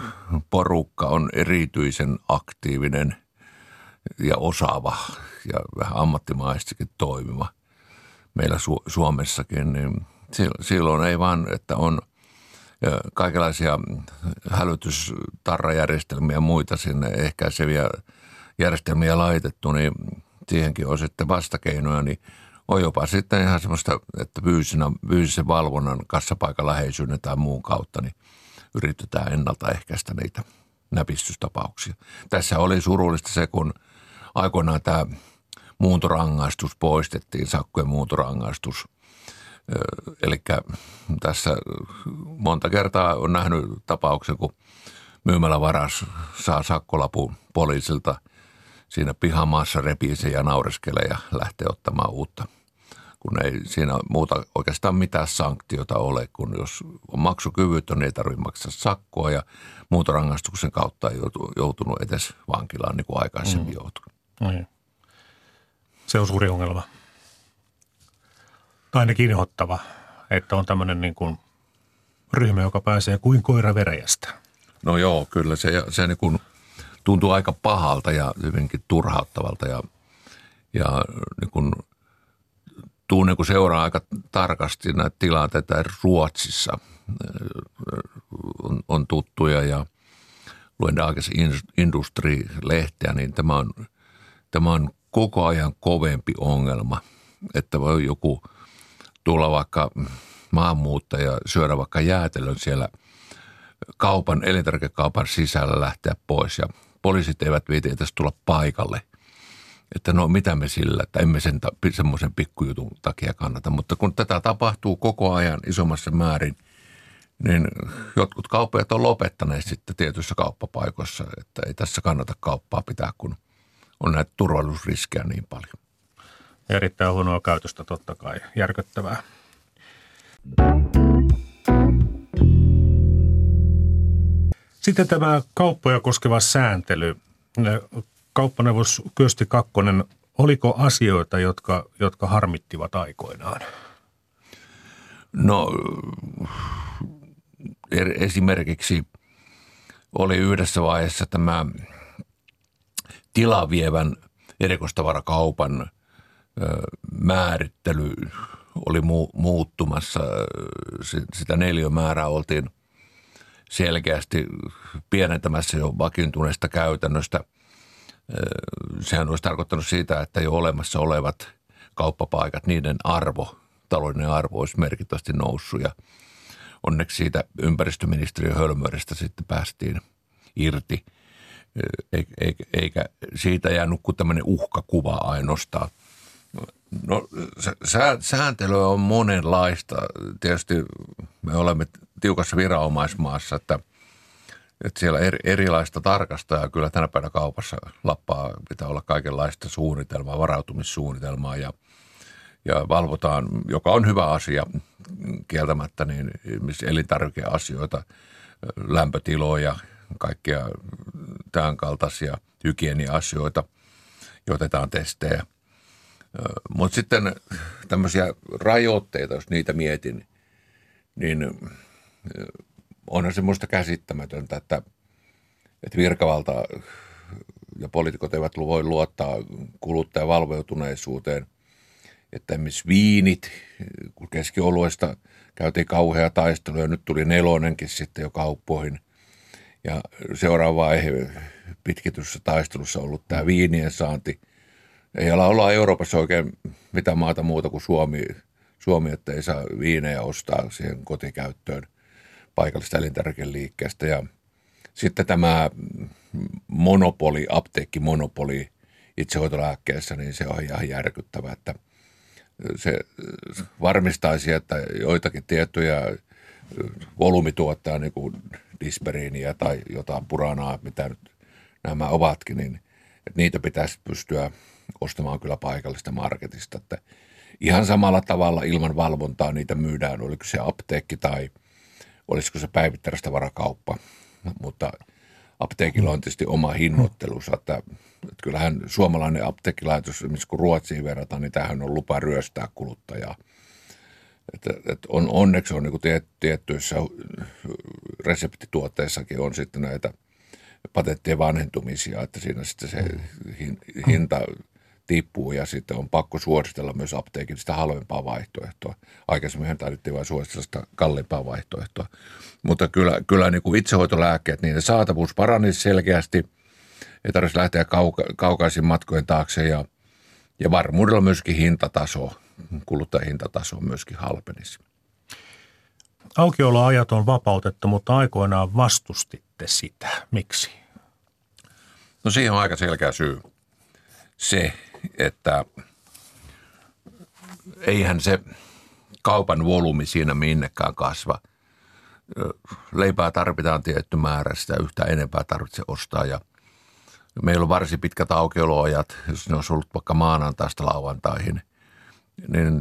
porukka on erityisen aktiivinen ja osaava ja vähän ammattimaisestikin toimiva meillä Su- Suomessakin, niin silloin ei vaan, että on kaikenlaisia hälytystarrajärjestelmiä ja muita sinne ehkäiseviä järjestelmiä laitettu, niin siihenkin on sitten vastakeinoja, niin on jopa sitten ihan semmoista, että fyysinen, fyysisen valvonnan kassapaikan läheisyyden tai muun kautta, niin yritetään ennaltaehkäistä niitä näpistystapauksia. Tässä oli surullista se, kun aikoinaan tämä muuntorangaistus poistettiin, sakkojen muuntorangaistus. Eli tässä monta kertaa on nähnyt tapauksen, kun myymällä varas saa sakkolapun poliisilta – siinä pihamaassa repii se ja naureskelee ja lähtee ottamaan uutta. Kun ei siinä muuta oikeastaan mitään sanktiota ole, kun jos on maksukyvytön, niin ei tarvitse maksaa sakkoa ja rangaistuksen kautta ei joutunut edes vankilaan niin kuin aikaisemmin mm. joutunut. No niin. Se on suuri ongelma. Tai ainakin inhottava, että on tämmöinen niin kuin ryhmä, joka pääsee kuin koira veräjästä. No joo, kyllä se, se niin kuin – tuntuu aika pahalta ja hyvinkin turhauttavalta ja, ja niin kun, tuun niin kun seuraa aika tarkasti näitä tilanteita Ruotsissa. On, on tuttuja ja luen Dagens Industri-lehteä, niin tämä on, tämä on koko ajan kovempi ongelma, että voi joku tulla vaikka maanmuuttaja syödä vaikka jäätelön siellä kaupan, elintarvikekaupan sisällä lähteä pois ja poliisit eivät viiti edes tulla paikalle. Että no mitä me sillä, että emme sen ta- semmoisen pikkujutun takia kannata. Mutta kun tätä tapahtuu koko ajan isommassa määrin, niin jotkut kauppiaat on lopettaneet sitten tietyissä kauppapaikoissa, että ei tässä kannata kauppaa pitää, kun on näitä turvallisuusriskejä niin paljon. Erittäin huonoa käytöstä totta kai, järkyttävää. Sitten tämä kauppoja koskeva sääntely. Kauppaneuvos Kyösti Kakkonen, oliko asioita, jotka, jotka harmittivat aikoinaan? No esimerkiksi oli yhdessä vaiheessa tämä tilavievän erikoistavarakaupan määrittely oli muuttumassa. Sitä neliömäärää oltiin selkeästi pienentämässä jo vakiintuneesta käytännöstä. Sehän olisi tarkoittanut sitä, että jo olemassa olevat kauppapaikat, niiden arvo, taloudellinen arvo olisi merkittävästi noussut ja onneksi siitä ympäristöministeriön hölmöydestä sitten päästiin irti, eikä siitä jäänyt kuin tämmöinen uhkakuva ainoastaan. No sääntelyä on monenlaista. Tietysti me olemme tiukassa viranomaismaassa, että, että siellä eri, erilaista tarkastajaa kyllä tänä päivänä kaupassa lappaa pitää olla kaikenlaista suunnitelmaa, varautumissuunnitelmaa ja, ja valvotaan, joka on hyvä asia kieltämättä, niin elintarvikeasioita, lämpötiloja, kaikkia tämän kaltaisia hygienia-asioita, otetaan testejä. Mutta sitten tämmöisiä rajoitteita, jos niitä mietin, niin onhan semmoista käsittämätöntä, että, että virkavalta ja poliitikot eivät voi luottaa kuluttajan valveutuneisuuteen. Että esimerkiksi viinit, kun keskioluesta käytiin kauhea taistelu ja nyt tuli nelonenkin sitten jo kauppoihin. Ja seuraava vaihe pitkityssä taistelussa ollut tämä viinien saanti. Ei ala olla Euroopassa oikein mitään maata muuta kuin Suomi, Suomi että ei saa viinejä ostaa siihen kotikäyttöön paikallista elintarvikeliikkeestä. Ja sitten tämä monopoli, apteekkimonopoli itsehoitolääkkeessä, niin se on ihan järkyttävä, että se varmistaisi, että joitakin tiettyjä volyymituotteja, niin kuin disperiiniä tai jotain puranaa, mitä nyt nämä ovatkin, niin että niitä pitäisi pystyä ostamaan kyllä paikallista marketista. Että ihan samalla tavalla ilman valvontaa niitä myydään, oliko se apteekki tai – olisiko se päivittäistavarakauppa, mutta apteekilla on tietysti oma hinnoittelunsa, että, että kyllähän suomalainen apteekkilaitos, missä kun Ruotsiin verrataan, niin tähän on lupa ryöstää kuluttajaa. Että, että on, onneksi on niin tiet, tiettyissä reseptituotteissakin on sitten näitä patenttien vanhentumisia, että siinä sitten se hinta tippuu ja sitten on pakko suositella myös apteekin sitä halvempaa vaihtoehtoa. Aikaisemmin tarvittiin vain suositella sitä kalliimpaa vaihtoehtoa. Mutta kyllä, kyllä niin kuin itsehoitolääkkeet, niiden saatavuus paranisi selkeästi. Ei tarvitsisi lähteä kauka, kaukaisin matkojen taakse ja, ja varmuudella myöskin hintataso, kuluttajahintataso myöskin halpenisi. Aukioloajat on vapautettu, mutta aikoinaan vastustitte sitä. Miksi? No siihen on aika selkeä syy. Se, että eihän se kaupan volyymi siinä minnekään kasva. Leipää tarvitaan tietty määrä, sitä yhtä enempää tarvitse ostaa ja meillä on varsin pitkät aukioloajat, jos ne olisi ollut vaikka maanantaista lauantaihin, niin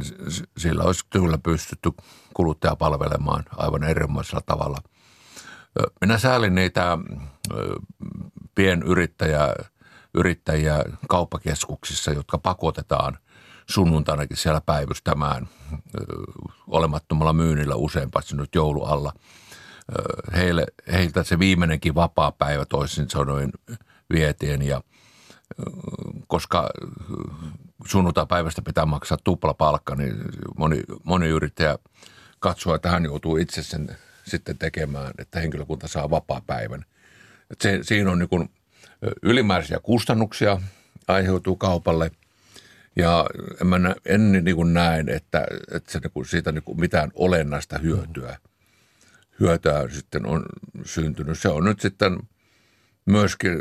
sillä olisi kyllä pystytty kuluttaja palvelemaan aivan erinomaisella tavalla. Minä säälin niitä pienyrittäjä yrittäjiä kauppakeskuksissa, jotka pakotetaan sunnuntainakin siellä päivystämään olemattomalla myynnillä usein paitsi nyt joulualla. Heille, heiltä se viimeinenkin vapaa päivä toisin sanoen vietiin ja koska sunnuntai-päivästä pitää maksaa tupla palkka, niin moni, moni yrittäjä katsoo, että hän joutuu itse sen sitten tekemään, että henkilökunta saa vapaa päivän. Se, siinä on niin kuin ylimääräisiä kustannuksia aiheutuu kaupalle ja en, mä, en niin kuin näen, että, että se, niin kuin, siitä niin kuin mitään olennaista hyötyä, hyötyä sitten on syntynyt. Se on nyt sitten myöskin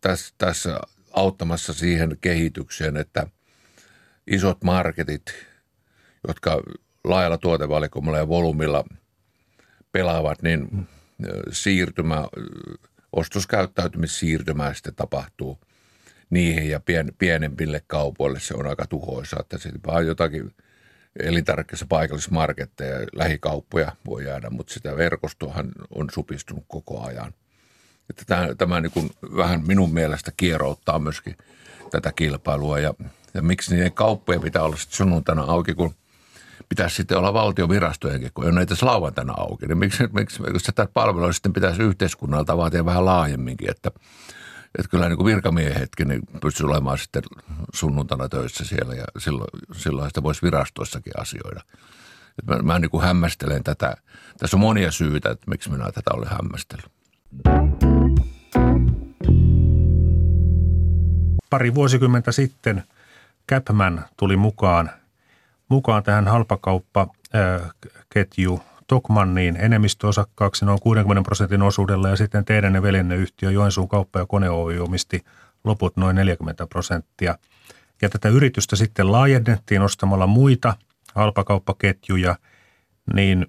tässä, tässä auttamassa siihen kehitykseen, että isot marketit, jotka laajalla tuotevalikoimalla ja volyymilla pelaavat, niin siirtymä ostoskäyttäytymissiirtymää sitten tapahtuu niihin ja pien, pienempille kaupoille se on aika tuhoisa, että sitten vaan jotakin elintarvikkeissa paikallismarketteja ja lähikauppoja voi jäädä, mutta sitä verkostohan on supistunut koko ajan. Että tämä, tämä niin kuin vähän minun mielestä kierouttaa myöskin tätä kilpailua ja, ja miksi niiden kauppojen pitää olla sitten sunnuntaina auki, kun – pitäisi sitten olla valtiovirastojenkin, kun on edes lauantaina auki. Niin miksi, miksi, miksi tätä palvelua sitten pitäisi yhteiskunnalta vaatia vähän laajemminkin, että, että kyllä niin kuin virkamiehetkin niin pystyisi olemaan sitten sunnuntaina töissä siellä ja silloin, silloin sitä voisi virastoissakin asioida. Mä, mä niin kuin hämmästelen tätä. Tässä on monia syitä, että miksi minä tätä olen hämmästellyt. Pari vuosikymmentä sitten Capman tuli mukaan – mukaan tähän halpakauppaketju Tokmanniin enemmistöosakkaaksi noin 60 prosentin osuudella ja sitten teidän ja veljenne yhtiö Joensuun kauppa- ja kone omisti loput noin 40 prosenttia. Ja tätä yritystä sitten laajennettiin ostamalla muita halpakauppaketjuja, niin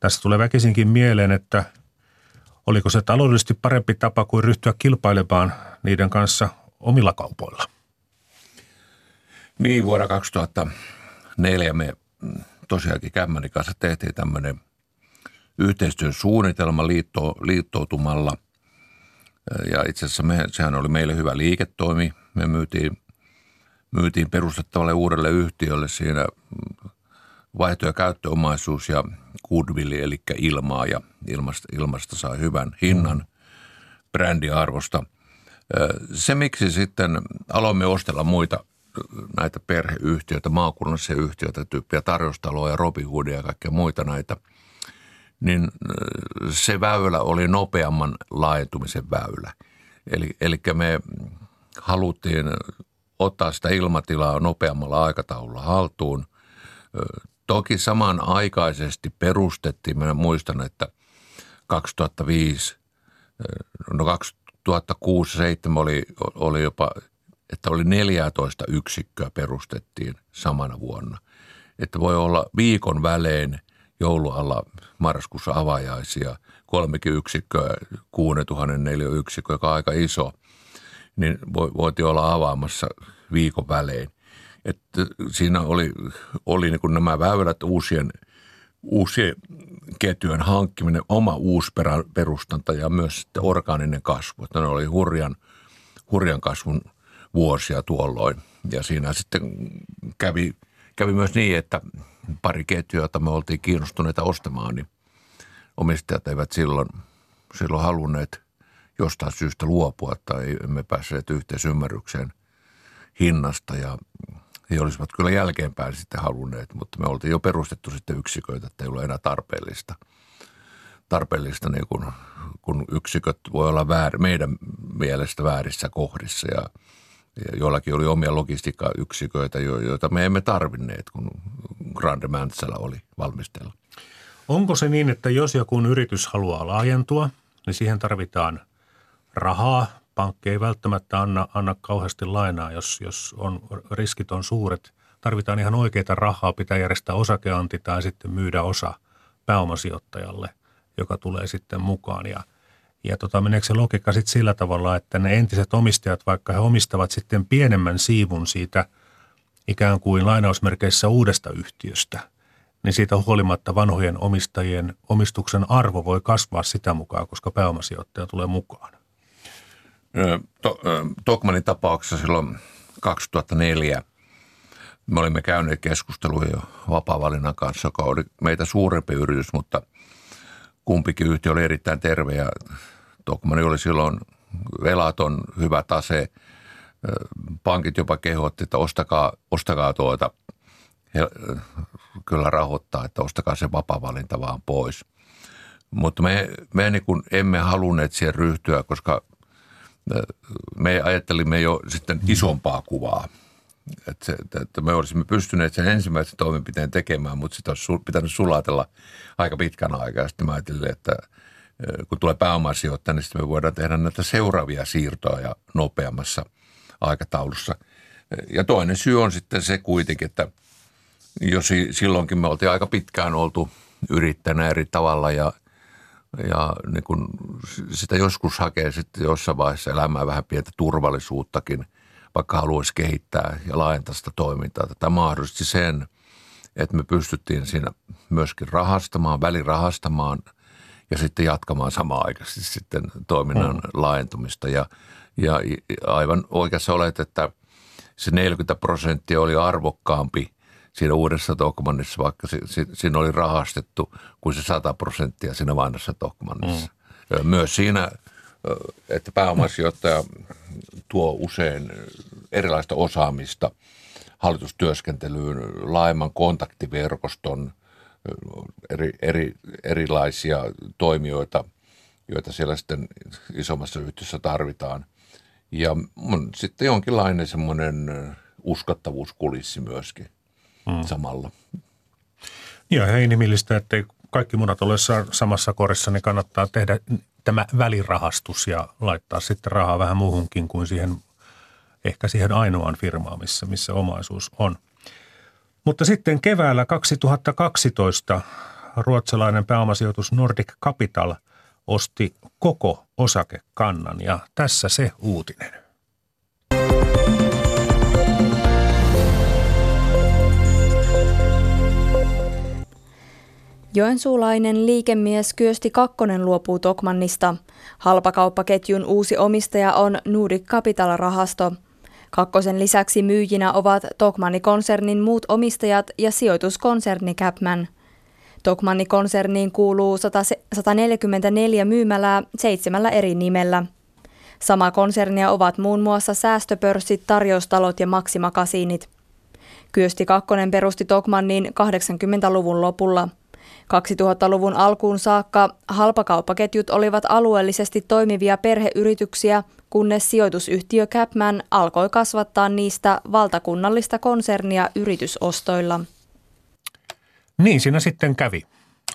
tässä tulee väkisinkin mieleen, että oliko se taloudellisesti parempi tapa kuin ryhtyä kilpailemaan niiden kanssa omilla kaupoilla? Niin, vuonna 2000 neljä me tosiaankin Kämmänin kanssa tehtiin tämmöinen yhteistyön suunnitelma liitto, liittoutumalla. Ja itse asiassa me, sehän oli meille hyvä liiketoimi. Me myytiin, myytiin perustettavalle uudelle yhtiölle siinä vaihto- ja käyttöomaisuus ja goodwill, eli ilmaa ja ilmasta, ilmasta sai hyvän hinnan brändiarvosta. Se, miksi sitten aloimme ostella muita näitä perheyhtiöitä, maakunnallisia yhtiöitä, tyyppiä tarjoustaloa ja Robin Hoodia ja kaikkea muita näitä, niin se väylä oli nopeamman laajentumisen väylä. Eli, eli me haluttiin ottaa sitä ilmatilaa nopeammalla aikataululla haltuun. Toki samanaikaisesti perustettiin, minä muistan, että 2005, no 2006-2007 oli, oli jopa että oli 14 yksikköä perustettiin samana vuonna. Että voi olla viikon välein joulualla marraskuussa avajaisia, kolmekin yksikköä, 6004 yksikköä, joka on aika iso, niin voitiin olla avaamassa viikon välein. Että siinä oli, oli niin kuin nämä väylät uusien, uusien ketjujen hankkiminen, oma uusperustanta ja myös sitten orgaaninen kasvu. Että ne oli hurjan, hurjan kasvun – vuosia tuolloin. Ja siinä sitten kävi kävi myös niin, että pari ketjua, jota me oltiin kiinnostuneita ostamaan, niin omistajat eivät silloin, silloin halunneet jostain syystä luopua tai emme päässeet yhteisymmärrykseen hinnasta ja he olisivat kyllä jälkeenpäin sitten halunneet, mutta me oltiin jo perustettu sitten yksiköitä, että ei ole enää tarpeellista, tarpeellista niin kun, kun yksiköt voi olla väär, meidän mielestä väärissä kohdissa ja joillakin oli omia logistiikkayksiköitä, joita me emme tarvinneet, kun Grande Mäntsälä oli valmistella. Onko se niin, että jos joku yritys haluaa laajentua, niin siihen tarvitaan rahaa. Pankki ei välttämättä anna, anna kauheasti lainaa, jos, jos on, riskit on suuret. Tarvitaan ihan oikeita rahaa, pitää järjestää osakeanti tai sitten myydä osa pääomasijoittajalle, joka tulee sitten mukaan. Ja, ja tota, meneekö se logiikka sitten sillä tavalla, että ne entiset omistajat, vaikka he omistavat sitten pienemmän siivun siitä ikään kuin lainausmerkeissä uudesta yhtiöstä – niin siitä huolimatta vanhojen omistajien omistuksen arvo voi kasvaa sitä mukaan, koska pääomasijoittaja tulee mukaan. To, Tokmanin tapauksessa silloin 2004 me olimme käyneet keskusteluja vapaa kanssa, joka oli meitä suurempi yritys, mutta kumpikin yhtiö oli erittäin terve ja Tokmani oli silloin velaton, hyvä tase. Pankit jopa kehotti, että ostakaa, ostakaa tuota – he kyllä rahoittaa, että ostakaa se vapaa-valinta vaan pois. Mutta me, me niin kuin emme halunneet siihen ryhtyä, koska me ajattelimme jo sitten isompaa kuvaa. Että, se, että me olisimme pystyneet sen ensimmäisen toimenpiteen tekemään, mutta sitä olisi pitänyt sulatella aika pitkän aikaa. Sitten mä ajattelin, että kun tulee pääomasijoittaja, niin sitten me voidaan tehdä näitä seuraavia siirtoja nopeammassa aikataulussa. Ja toinen syy on sitten se kuitenkin, että – jo silloinkin me oltiin aika pitkään oltu yrittäjänä eri tavalla ja, ja niin kun sitä joskus hakee sitten jossain vaiheessa elämää vähän pientä turvallisuuttakin, vaikka haluaisi kehittää ja laajentaa sitä toimintaa. Tätä mahdollisti sen, että me pystyttiin siinä myöskin rahastamaan, välirahastamaan ja sitten jatkamaan samaan aikaisesti sitten toiminnan mm. laajentumista. Ja, ja aivan oikeassa olet, että se 40 prosenttia oli arvokkaampi – siinä uudessa Tokmannissa, vaikka si, si, siinä oli rahastettu kuin se 100 prosenttia siinä vanhassa Tokmannissa. Mm. Myös siinä, että pääomasijoittaja tuo usein erilaista osaamista hallitustyöskentelyyn, laajemman kontaktiverkoston, eri, eri, erilaisia toimijoita, joita siellä sitten isommassa yhtiössä tarvitaan. Ja sitten jonkinlainen semmoinen uskottavuuskulissi myöskin mm. samalla. Ja he inhimillistä, että kaikki munat ole samassa korissa, niin kannattaa tehdä tämä välirahastus ja laittaa sitten rahaa vähän muuhunkin kuin siihen, ehkä siihen ainoaan firmaan, missä, missä omaisuus on. Mutta sitten keväällä 2012 ruotsalainen pääomasijoitus Nordic Capital osti koko osakekannan ja tässä se uutinen. Joensuulainen liikemies Kyösti Kakkonen luopuu Tokmannista. Halpakauppaketjun uusi omistaja on Nordic Capital-rahasto. Kakkosen lisäksi myyjinä ovat Tokmanni-konsernin muut omistajat ja sijoituskonserni Capman. Tokmanni-konserniin kuuluu 144 myymälää seitsemällä eri nimellä. Sama konsernia ovat muun muassa säästöpörssit, tarjoustalot ja maksimakasiinit. Kyösti Kakkonen perusti Tokmannin 80-luvun lopulla – 2000-luvun alkuun saakka halpakauppaketjut olivat alueellisesti toimivia perheyrityksiä, kunnes sijoitusyhtiö Capman alkoi kasvattaa niistä valtakunnallista konsernia yritysostoilla. Niin siinä sitten kävi.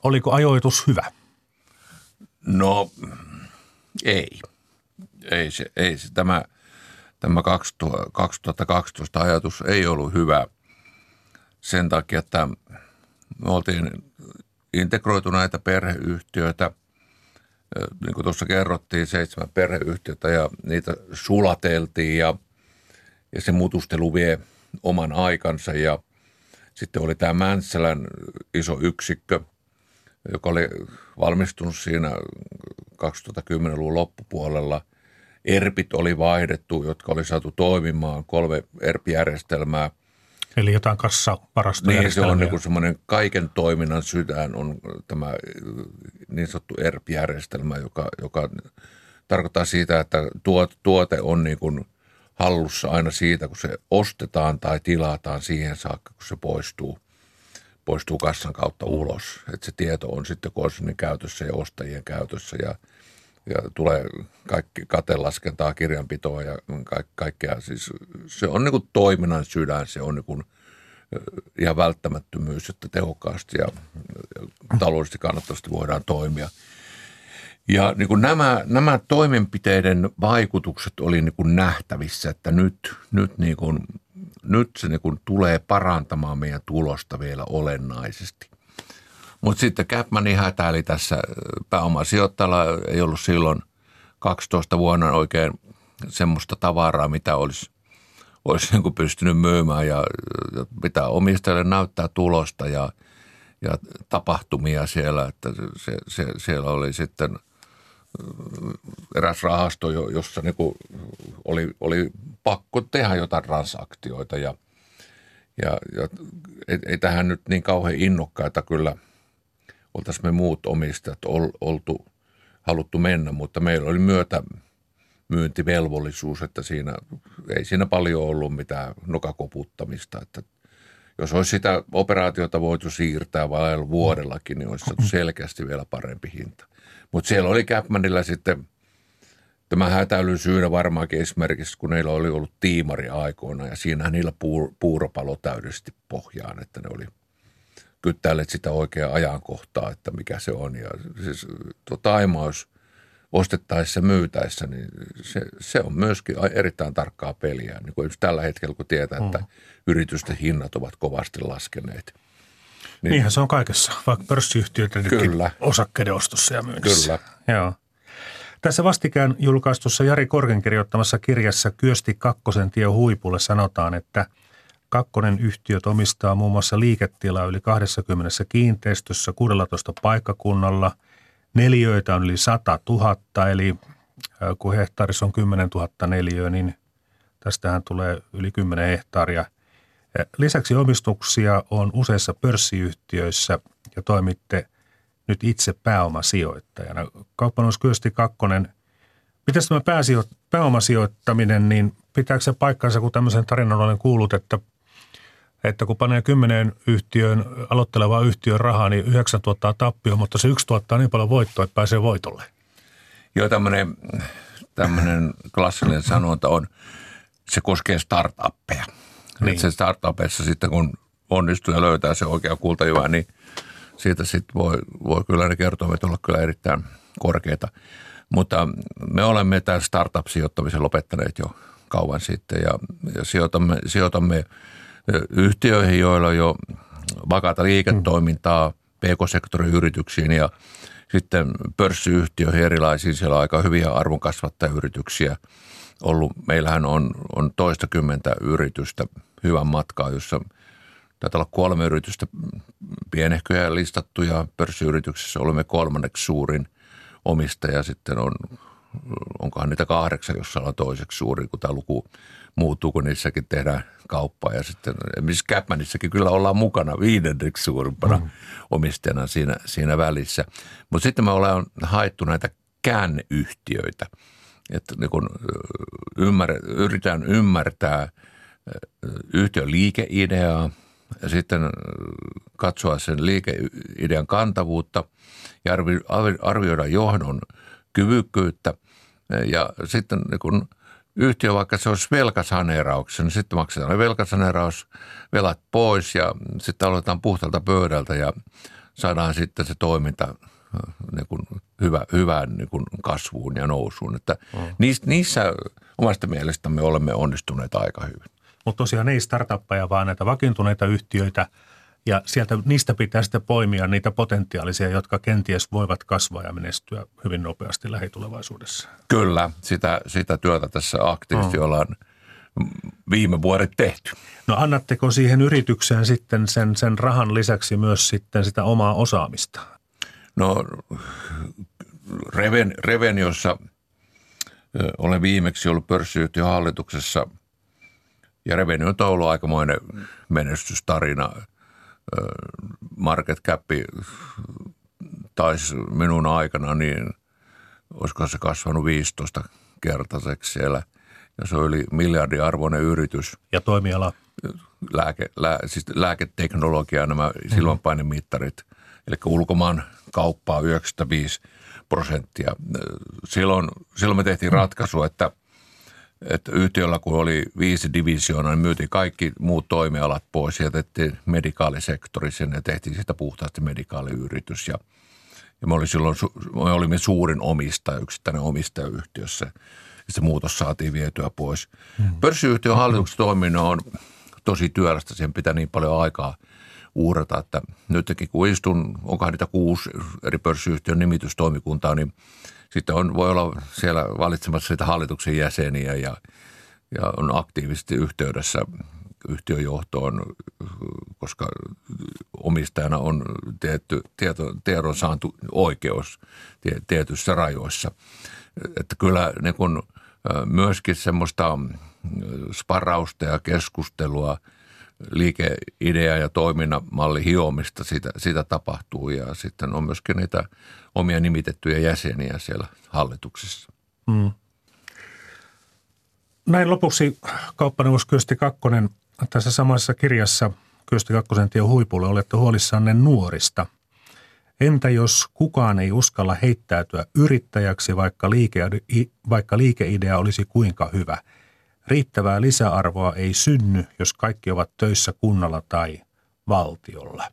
Oliko ajoitus hyvä? No ei. Ei se, ei se. Tämä, tämä 2012 ajatus ei ollut hyvä sen takia, että me oltiin integroituneita perheyhtiöitä. Niin kuin tuossa kerrottiin, seitsemän perheyhtiötä ja niitä sulateltiin ja, ja se mutustelu vie oman aikansa. Ja sitten oli tämä Mäntsälän iso yksikkö, joka oli valmistunut siinä 2010-luvun loppupuolella. ERPit oli vaihdettu, jotka oli saatu toimimaan, kolme ERP-järjestelmää Eli jotain kassavarastoja. Niin, se on niin semmoinen kaiken toiminnan sydän on tämä niin sanottu ERP-järjestelmä, joka, joka tarkoittaa siitä, että tuote on niin kuin hallussa aina siitä, kun se ostetaan tai tilataan siihen saakka, kun se poistuu, poistuu kassan kautta ulos. Että se tieto on sitten konsernin käytössä ja ostajien käytössä ja, ja tulee kaikki katelaskentaa, kirjanpitoa ja ka- kaikkea. Siis se on niin kuin toiminnan sydän, se on niin kuin ihan välttämättömyys, että tehokkaasti ja taloudellisesti kannattavasti voidaan toimia – ja niin kuin nämä, nämä toimenpiteiden vaikutukset oli niin kuin nähtävissä, että nyt, nyt, niin kuin, nyt se niin kuin tulee parantamaan meidän tulosta vielä olennaisesti. Mutta sitten Capmani hätäili tässä pääomasijoittajalla, ei ollut silloin 12 vuonna oikein semmoista tavaraa, mitä olisi, olisi niin pystynyt myymään ja, ja pitää omistajalle näyttää tulosta ja, ja tapahtumia siellä, että se, se, siellä oli sitten – eräs rahasto, jossa niin kuin oli, oli pakko tehdä jotain transaktioita ja, ja, ja ei, ei tähän nyt niin kauhean innokkaita kyllä oltaisiin me muut omistajat ol, oltu, haluttu mennä, mutta meillä oli myötä myyntivelvollisuus, että siinä ei siinä paljon ollut mitään nokakoputtamista, että jos olisi sitä operaatiota voitu siirtää vain vuodellakin, niin olisi saatu selkeästi vielä parempi hinta. Mutta siellä oli Capmanilla sitten tämä hätäilyn syynä varmaankin esimerkiksi, kun neillä oli ollut tiimari aikoina ja siinähän niillä puur, puuropalo täydellisesti pohjaan, että ne oli kyttäilleet sitä oikeaa ajankohtaa, että mikä se on. Ja siis tuo taimaus ostettaessa myytäessä, niin se, se on myöskin erittäin tarkkaa peliä. Niin kuin tällä hetkellä, kun tietää, että mm. yritysten hinnat ovat kovasti laskeneet – niin. Niinhän se on kaikessa, vaikka pörssiyhtiöitä Kyllä. osakkeiden ostossa ja myynnissä. Kyllä. Joo. Tässä vastikään julkaistussa Jari Korken kirjoittamassa kirjassa Kyösti Kakkosen tie huipulle sanotaan, että Kakkonen yhtiöt omistaa muun muassa liiketilaa yli 20 kiinteistössä 16 paikkakunnalla. Neliöitä on yli 100 000, eli kun hehtaarissa on 10 000 neliöä, niin tästähän tulee yli 10 hehtaaria – Lisäksi omistuksia on useissa pörssiyhtiöissä ja toimitte nyt itse pääomasijoittajana. Kauppanuus Kyösti Kakkonen, miten tämä pääomasijoittaminen, niin pitääkö se paikkansa, kun tämmöisen tarinan olen kuullut, että, että kun panee kymmeneen yhtiöön, aloittelevaan yhtiön rahaa, niin yhdeksän tuottaa tappio, mutta se yksi tuottaa niin paljon voittoa, että pääsee voitolle. Joo, tämmöinen, tämmöinen klassinen sanonta on, se koskee startuppeja – niin. Että se startupissa sitten kun onnistuu ja löytää se oikea kultajyvä, niin siitä sitten voi, voi kyllä ne kertoimet olla kyllä erittäin korkeita. Mutta me olemme tämän startup-sijoittamisen lopettaneet jo kauan sitten ja, ja sijoitamme, sijoitamme yhtiöihin, joilla on jo vakaata liiketoimintaa, pk-sektorin yrityksiin ja sitten pörssiyhtiöihin erilaisiin. Siellä on aika hyviä arvonkasvattajayrityksiä ollut. Meillähän on, on toistakymmentä yritystä hyvän matkaa, jossa taitaa olla kolme yritystä pienehköjä listattuja. Pörssiyrityksessä olemme kolmanneksi suurin omistaja. Sitten on, onkohan niitä kahdeksan, jossa ollaan toiseksi suurin, kun tämä luku muuttuu, kun niissäkin tehdään kauppaa. Ja sitten esimerkiksi Capmanissakin kyllä ollaan mukana viidenneksi suurimpana mm. omistajana siinä, siinä välissä. Mutta sitten me ollaan haettu näitä käänneyhtiöitä, että niin kun ymmär, yritetään ymmärtää – yhtiön liikeideaa ja sitten katsoa sen liikeidean kantavuutta ja arvioida johdon kyvykkyyttä. Ja sitten kun yhtiö, vaikka se olisi velkasaneerauksessa, niin sitten maksetaan velkasaneeraus, velat pois ja sitten aloitetaan puhtalta pöydältä ja saadaan sitten se toiminta niin kuin hyvä, hyvään niin kuin kasvuun ja nousuun. Että mm. niissä omasta mielestämme olemme onnistuneet aika hyvin mutta tosiaan ei startuppeja, vaan näitä vakiintuneita yhtiöitä ja sieltä niistä pitää sitten poimia niitä potentiaalisia, jotka kenties voivat kasvaa ja menestyä hyvin nopeasti lähitulevaisuudessa. Kyllä, sitä, sitä työtä tässä aktiivisesti oh. ollaan viime vuodet tehty. No annatteko siihen yritykseen sitten sen, sen rahan lisäksi myös sitten sitä omaa osaamista? No Reven, Reveniossa olen viimeksi ollut pörssiyhtiön hallituksessa – Ja Revenue on ollut aikamoinen menestystarina. Market cap taisi minun aikana, niin olisiko se kasvanut 15 kertaiseksi siellä. Ja se oli miljardiarvoinen yritys. Ja toimiala? Lääke, lää, siis lääketeknologia, nämä mm-hmm. silmänpainemittarit, eli ulkomaan kauppaa 95 prosenttia. Silloin, silloin me tehtiin ratkaisu, että, että yhtiöllä kun oli viisi divisioonaa, niin myytiin kaikki muut toimialat pois ja jätettiin medikaalisektori sinne ja tehtiin sitä puhtaasti medikaaliyritys. Ja, ja me, oli silloin, me olimme suurin omistaja, yksittäinen omistaja yhtiössä. Ja se muutos saatiin vietyä pois. Hmm. Pörssiyhtiön hallituksen toiminnon on tosi työlästä, siihen pitää niin paljon aikaa – uhrata, että nytkin kun istun, onkohan niitä kuusi eri pörssiyhtiön nimitystoimikuntaa, niin sitten on, voi olla siellä valitsemassa sitä hallituksen jäseniä ja, ja on aktiivisesti yhteydessä yhtiöjohtoon, koska omistajana on tietty tieto, tiedon saantu oikeus tietyissä rajoissa. Että kyllä niin kun, myöskin semmoista sparrausta ja keskustelua – liikeidea ja toiminnan malli hiomista, sitä, sitä tapahtuu ja sitten on myöskin niitä omia nimitettyjä jäseniä siellä hallituksessa. Hmm. Näin lopuksi kauppaneuvos Kyösti Kakkonen tässä samassa kirjassa Kyösti Kakkosen tie huipulle olette huolissanne nuorista. Entä jos kukaan ei uskalla heittäytyä yrittäjäksi, vaikka, liike, vaikka liikeidea olisi kuinka hyvä – Riittävää lisäarvoa ei synny, jos kaikki ovat töissä kunnalla tai valtiolla.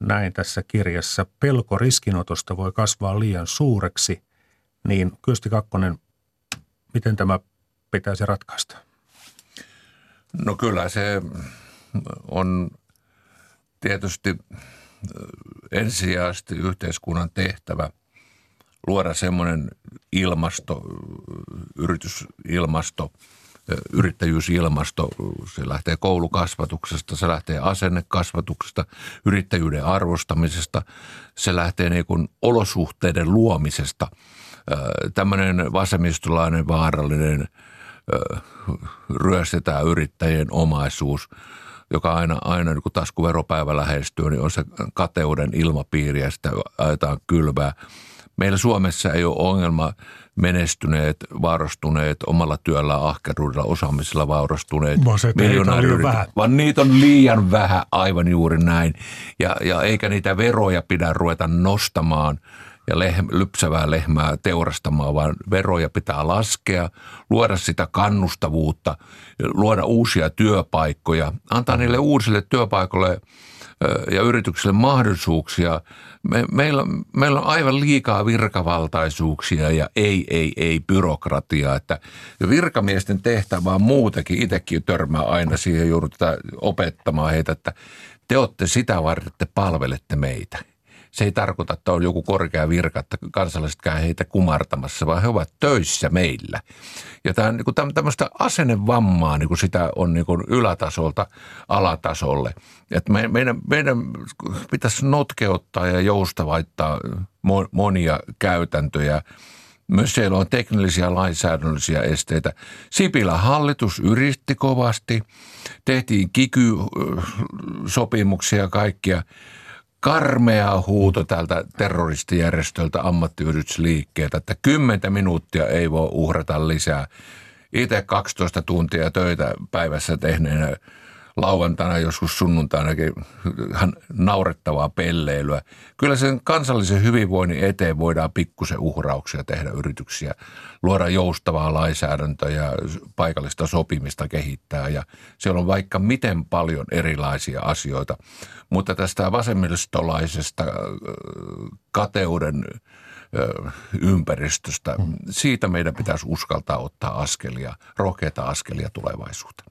Näin tässä kirjassa pelko riskinotosta voi kasvaa liian suureksi, niin Kyösti Kakkonen, miten tämä pitäisi ratkaista? No kyllä se on tietysti ensisijaisesti yhteiskunnan tehtävä luoda semmoinen ilmasto, yritysilmasto – yrittäjyysilmasto, se lähtee koulukasvatuksesta, se lähtee asennekasvatuksesta, yrittäjyyden arvostamisesta, se lähtee niin kuin olosuhteiden luomisesta. Tämmöinen vasemmistolainen vaarallinen ryöstetään yrittäjien omaisuus, joka aina, aina niin kun taskuveropäivä lähestyy, niin on se kateuden ilmapiiri ja sitä ajetaan kylvää. Meillä Suomessa ei ole ongelma menestyneet, vaurastuneet, omalla työllä, ahkeruudella, osaamisella vaurastuneet miljonääriyritykset, vaan niitä on liian vähän, aivan juuri näin. Ja, ja eikä niitä veroja pidä ruveta nostamaan ja lehm, lypsävää lehmää teurastamaan, vaan veroja pitää laskea, luoda sitä kannustavuutta, luoda uusia työpaikkoja, antaa niille uusille työpaikoille ja yrityksille mahdollisuuksia. Me, meillä, meillä on aivan liikaa virkavaltaisuuksia ja ei, ei, ei byrokratiaa. Että virkamiesten tehtävä on muutakin. Itsekin törmää aina siihen joudutaan opettamaan heitä, että te olette sitä varten, että te palvelette meitä se ei tarkoita, että on joku korkea virka, että kansalaiset käy heitä kumartamassa, vaan he ovat töissä meillä. Ja tämä, niin kuin tämmöistä asennevammaa, niin kuin sitä on niin kuin ylätasolta alatasolle. Me, meidän, meidän pitäisi notkeuttaa ja joustavaittaa monia käytäntöjä. Myös siellä on teknillisiä lainsäädännöllisiä esteitä. Sipilä hallitus yritti kovasti, tehtiin kiky-sopimuksia kaikkia – karmea huuto tältä terroristijärjestöltä ammattiyhdistysliikkeeltä, että kymmentä minuuttia ei voi uhrata lisää. Itse 12 tuntia töitä päivässä tehneenä lauantaina, joskus sunnuntainakin naurettavaa pelleilyä. Kyllä sen kansallisen hyvinvoinnin eteen voidaan pikkusen uhrauksia tehdä yrityksiä, luoda joustavaa lainsäädäntöä ja paikallista sopimista kehittää. Ja siellä on vaikka miten paljon erilaisia asioita. Mutta tästä vasemmistolaisesta kateuden ympäristöstä, siitä meidän pitäisi uskaltaa ottaa askelia, rohkeita askelia tulevaisuuteen.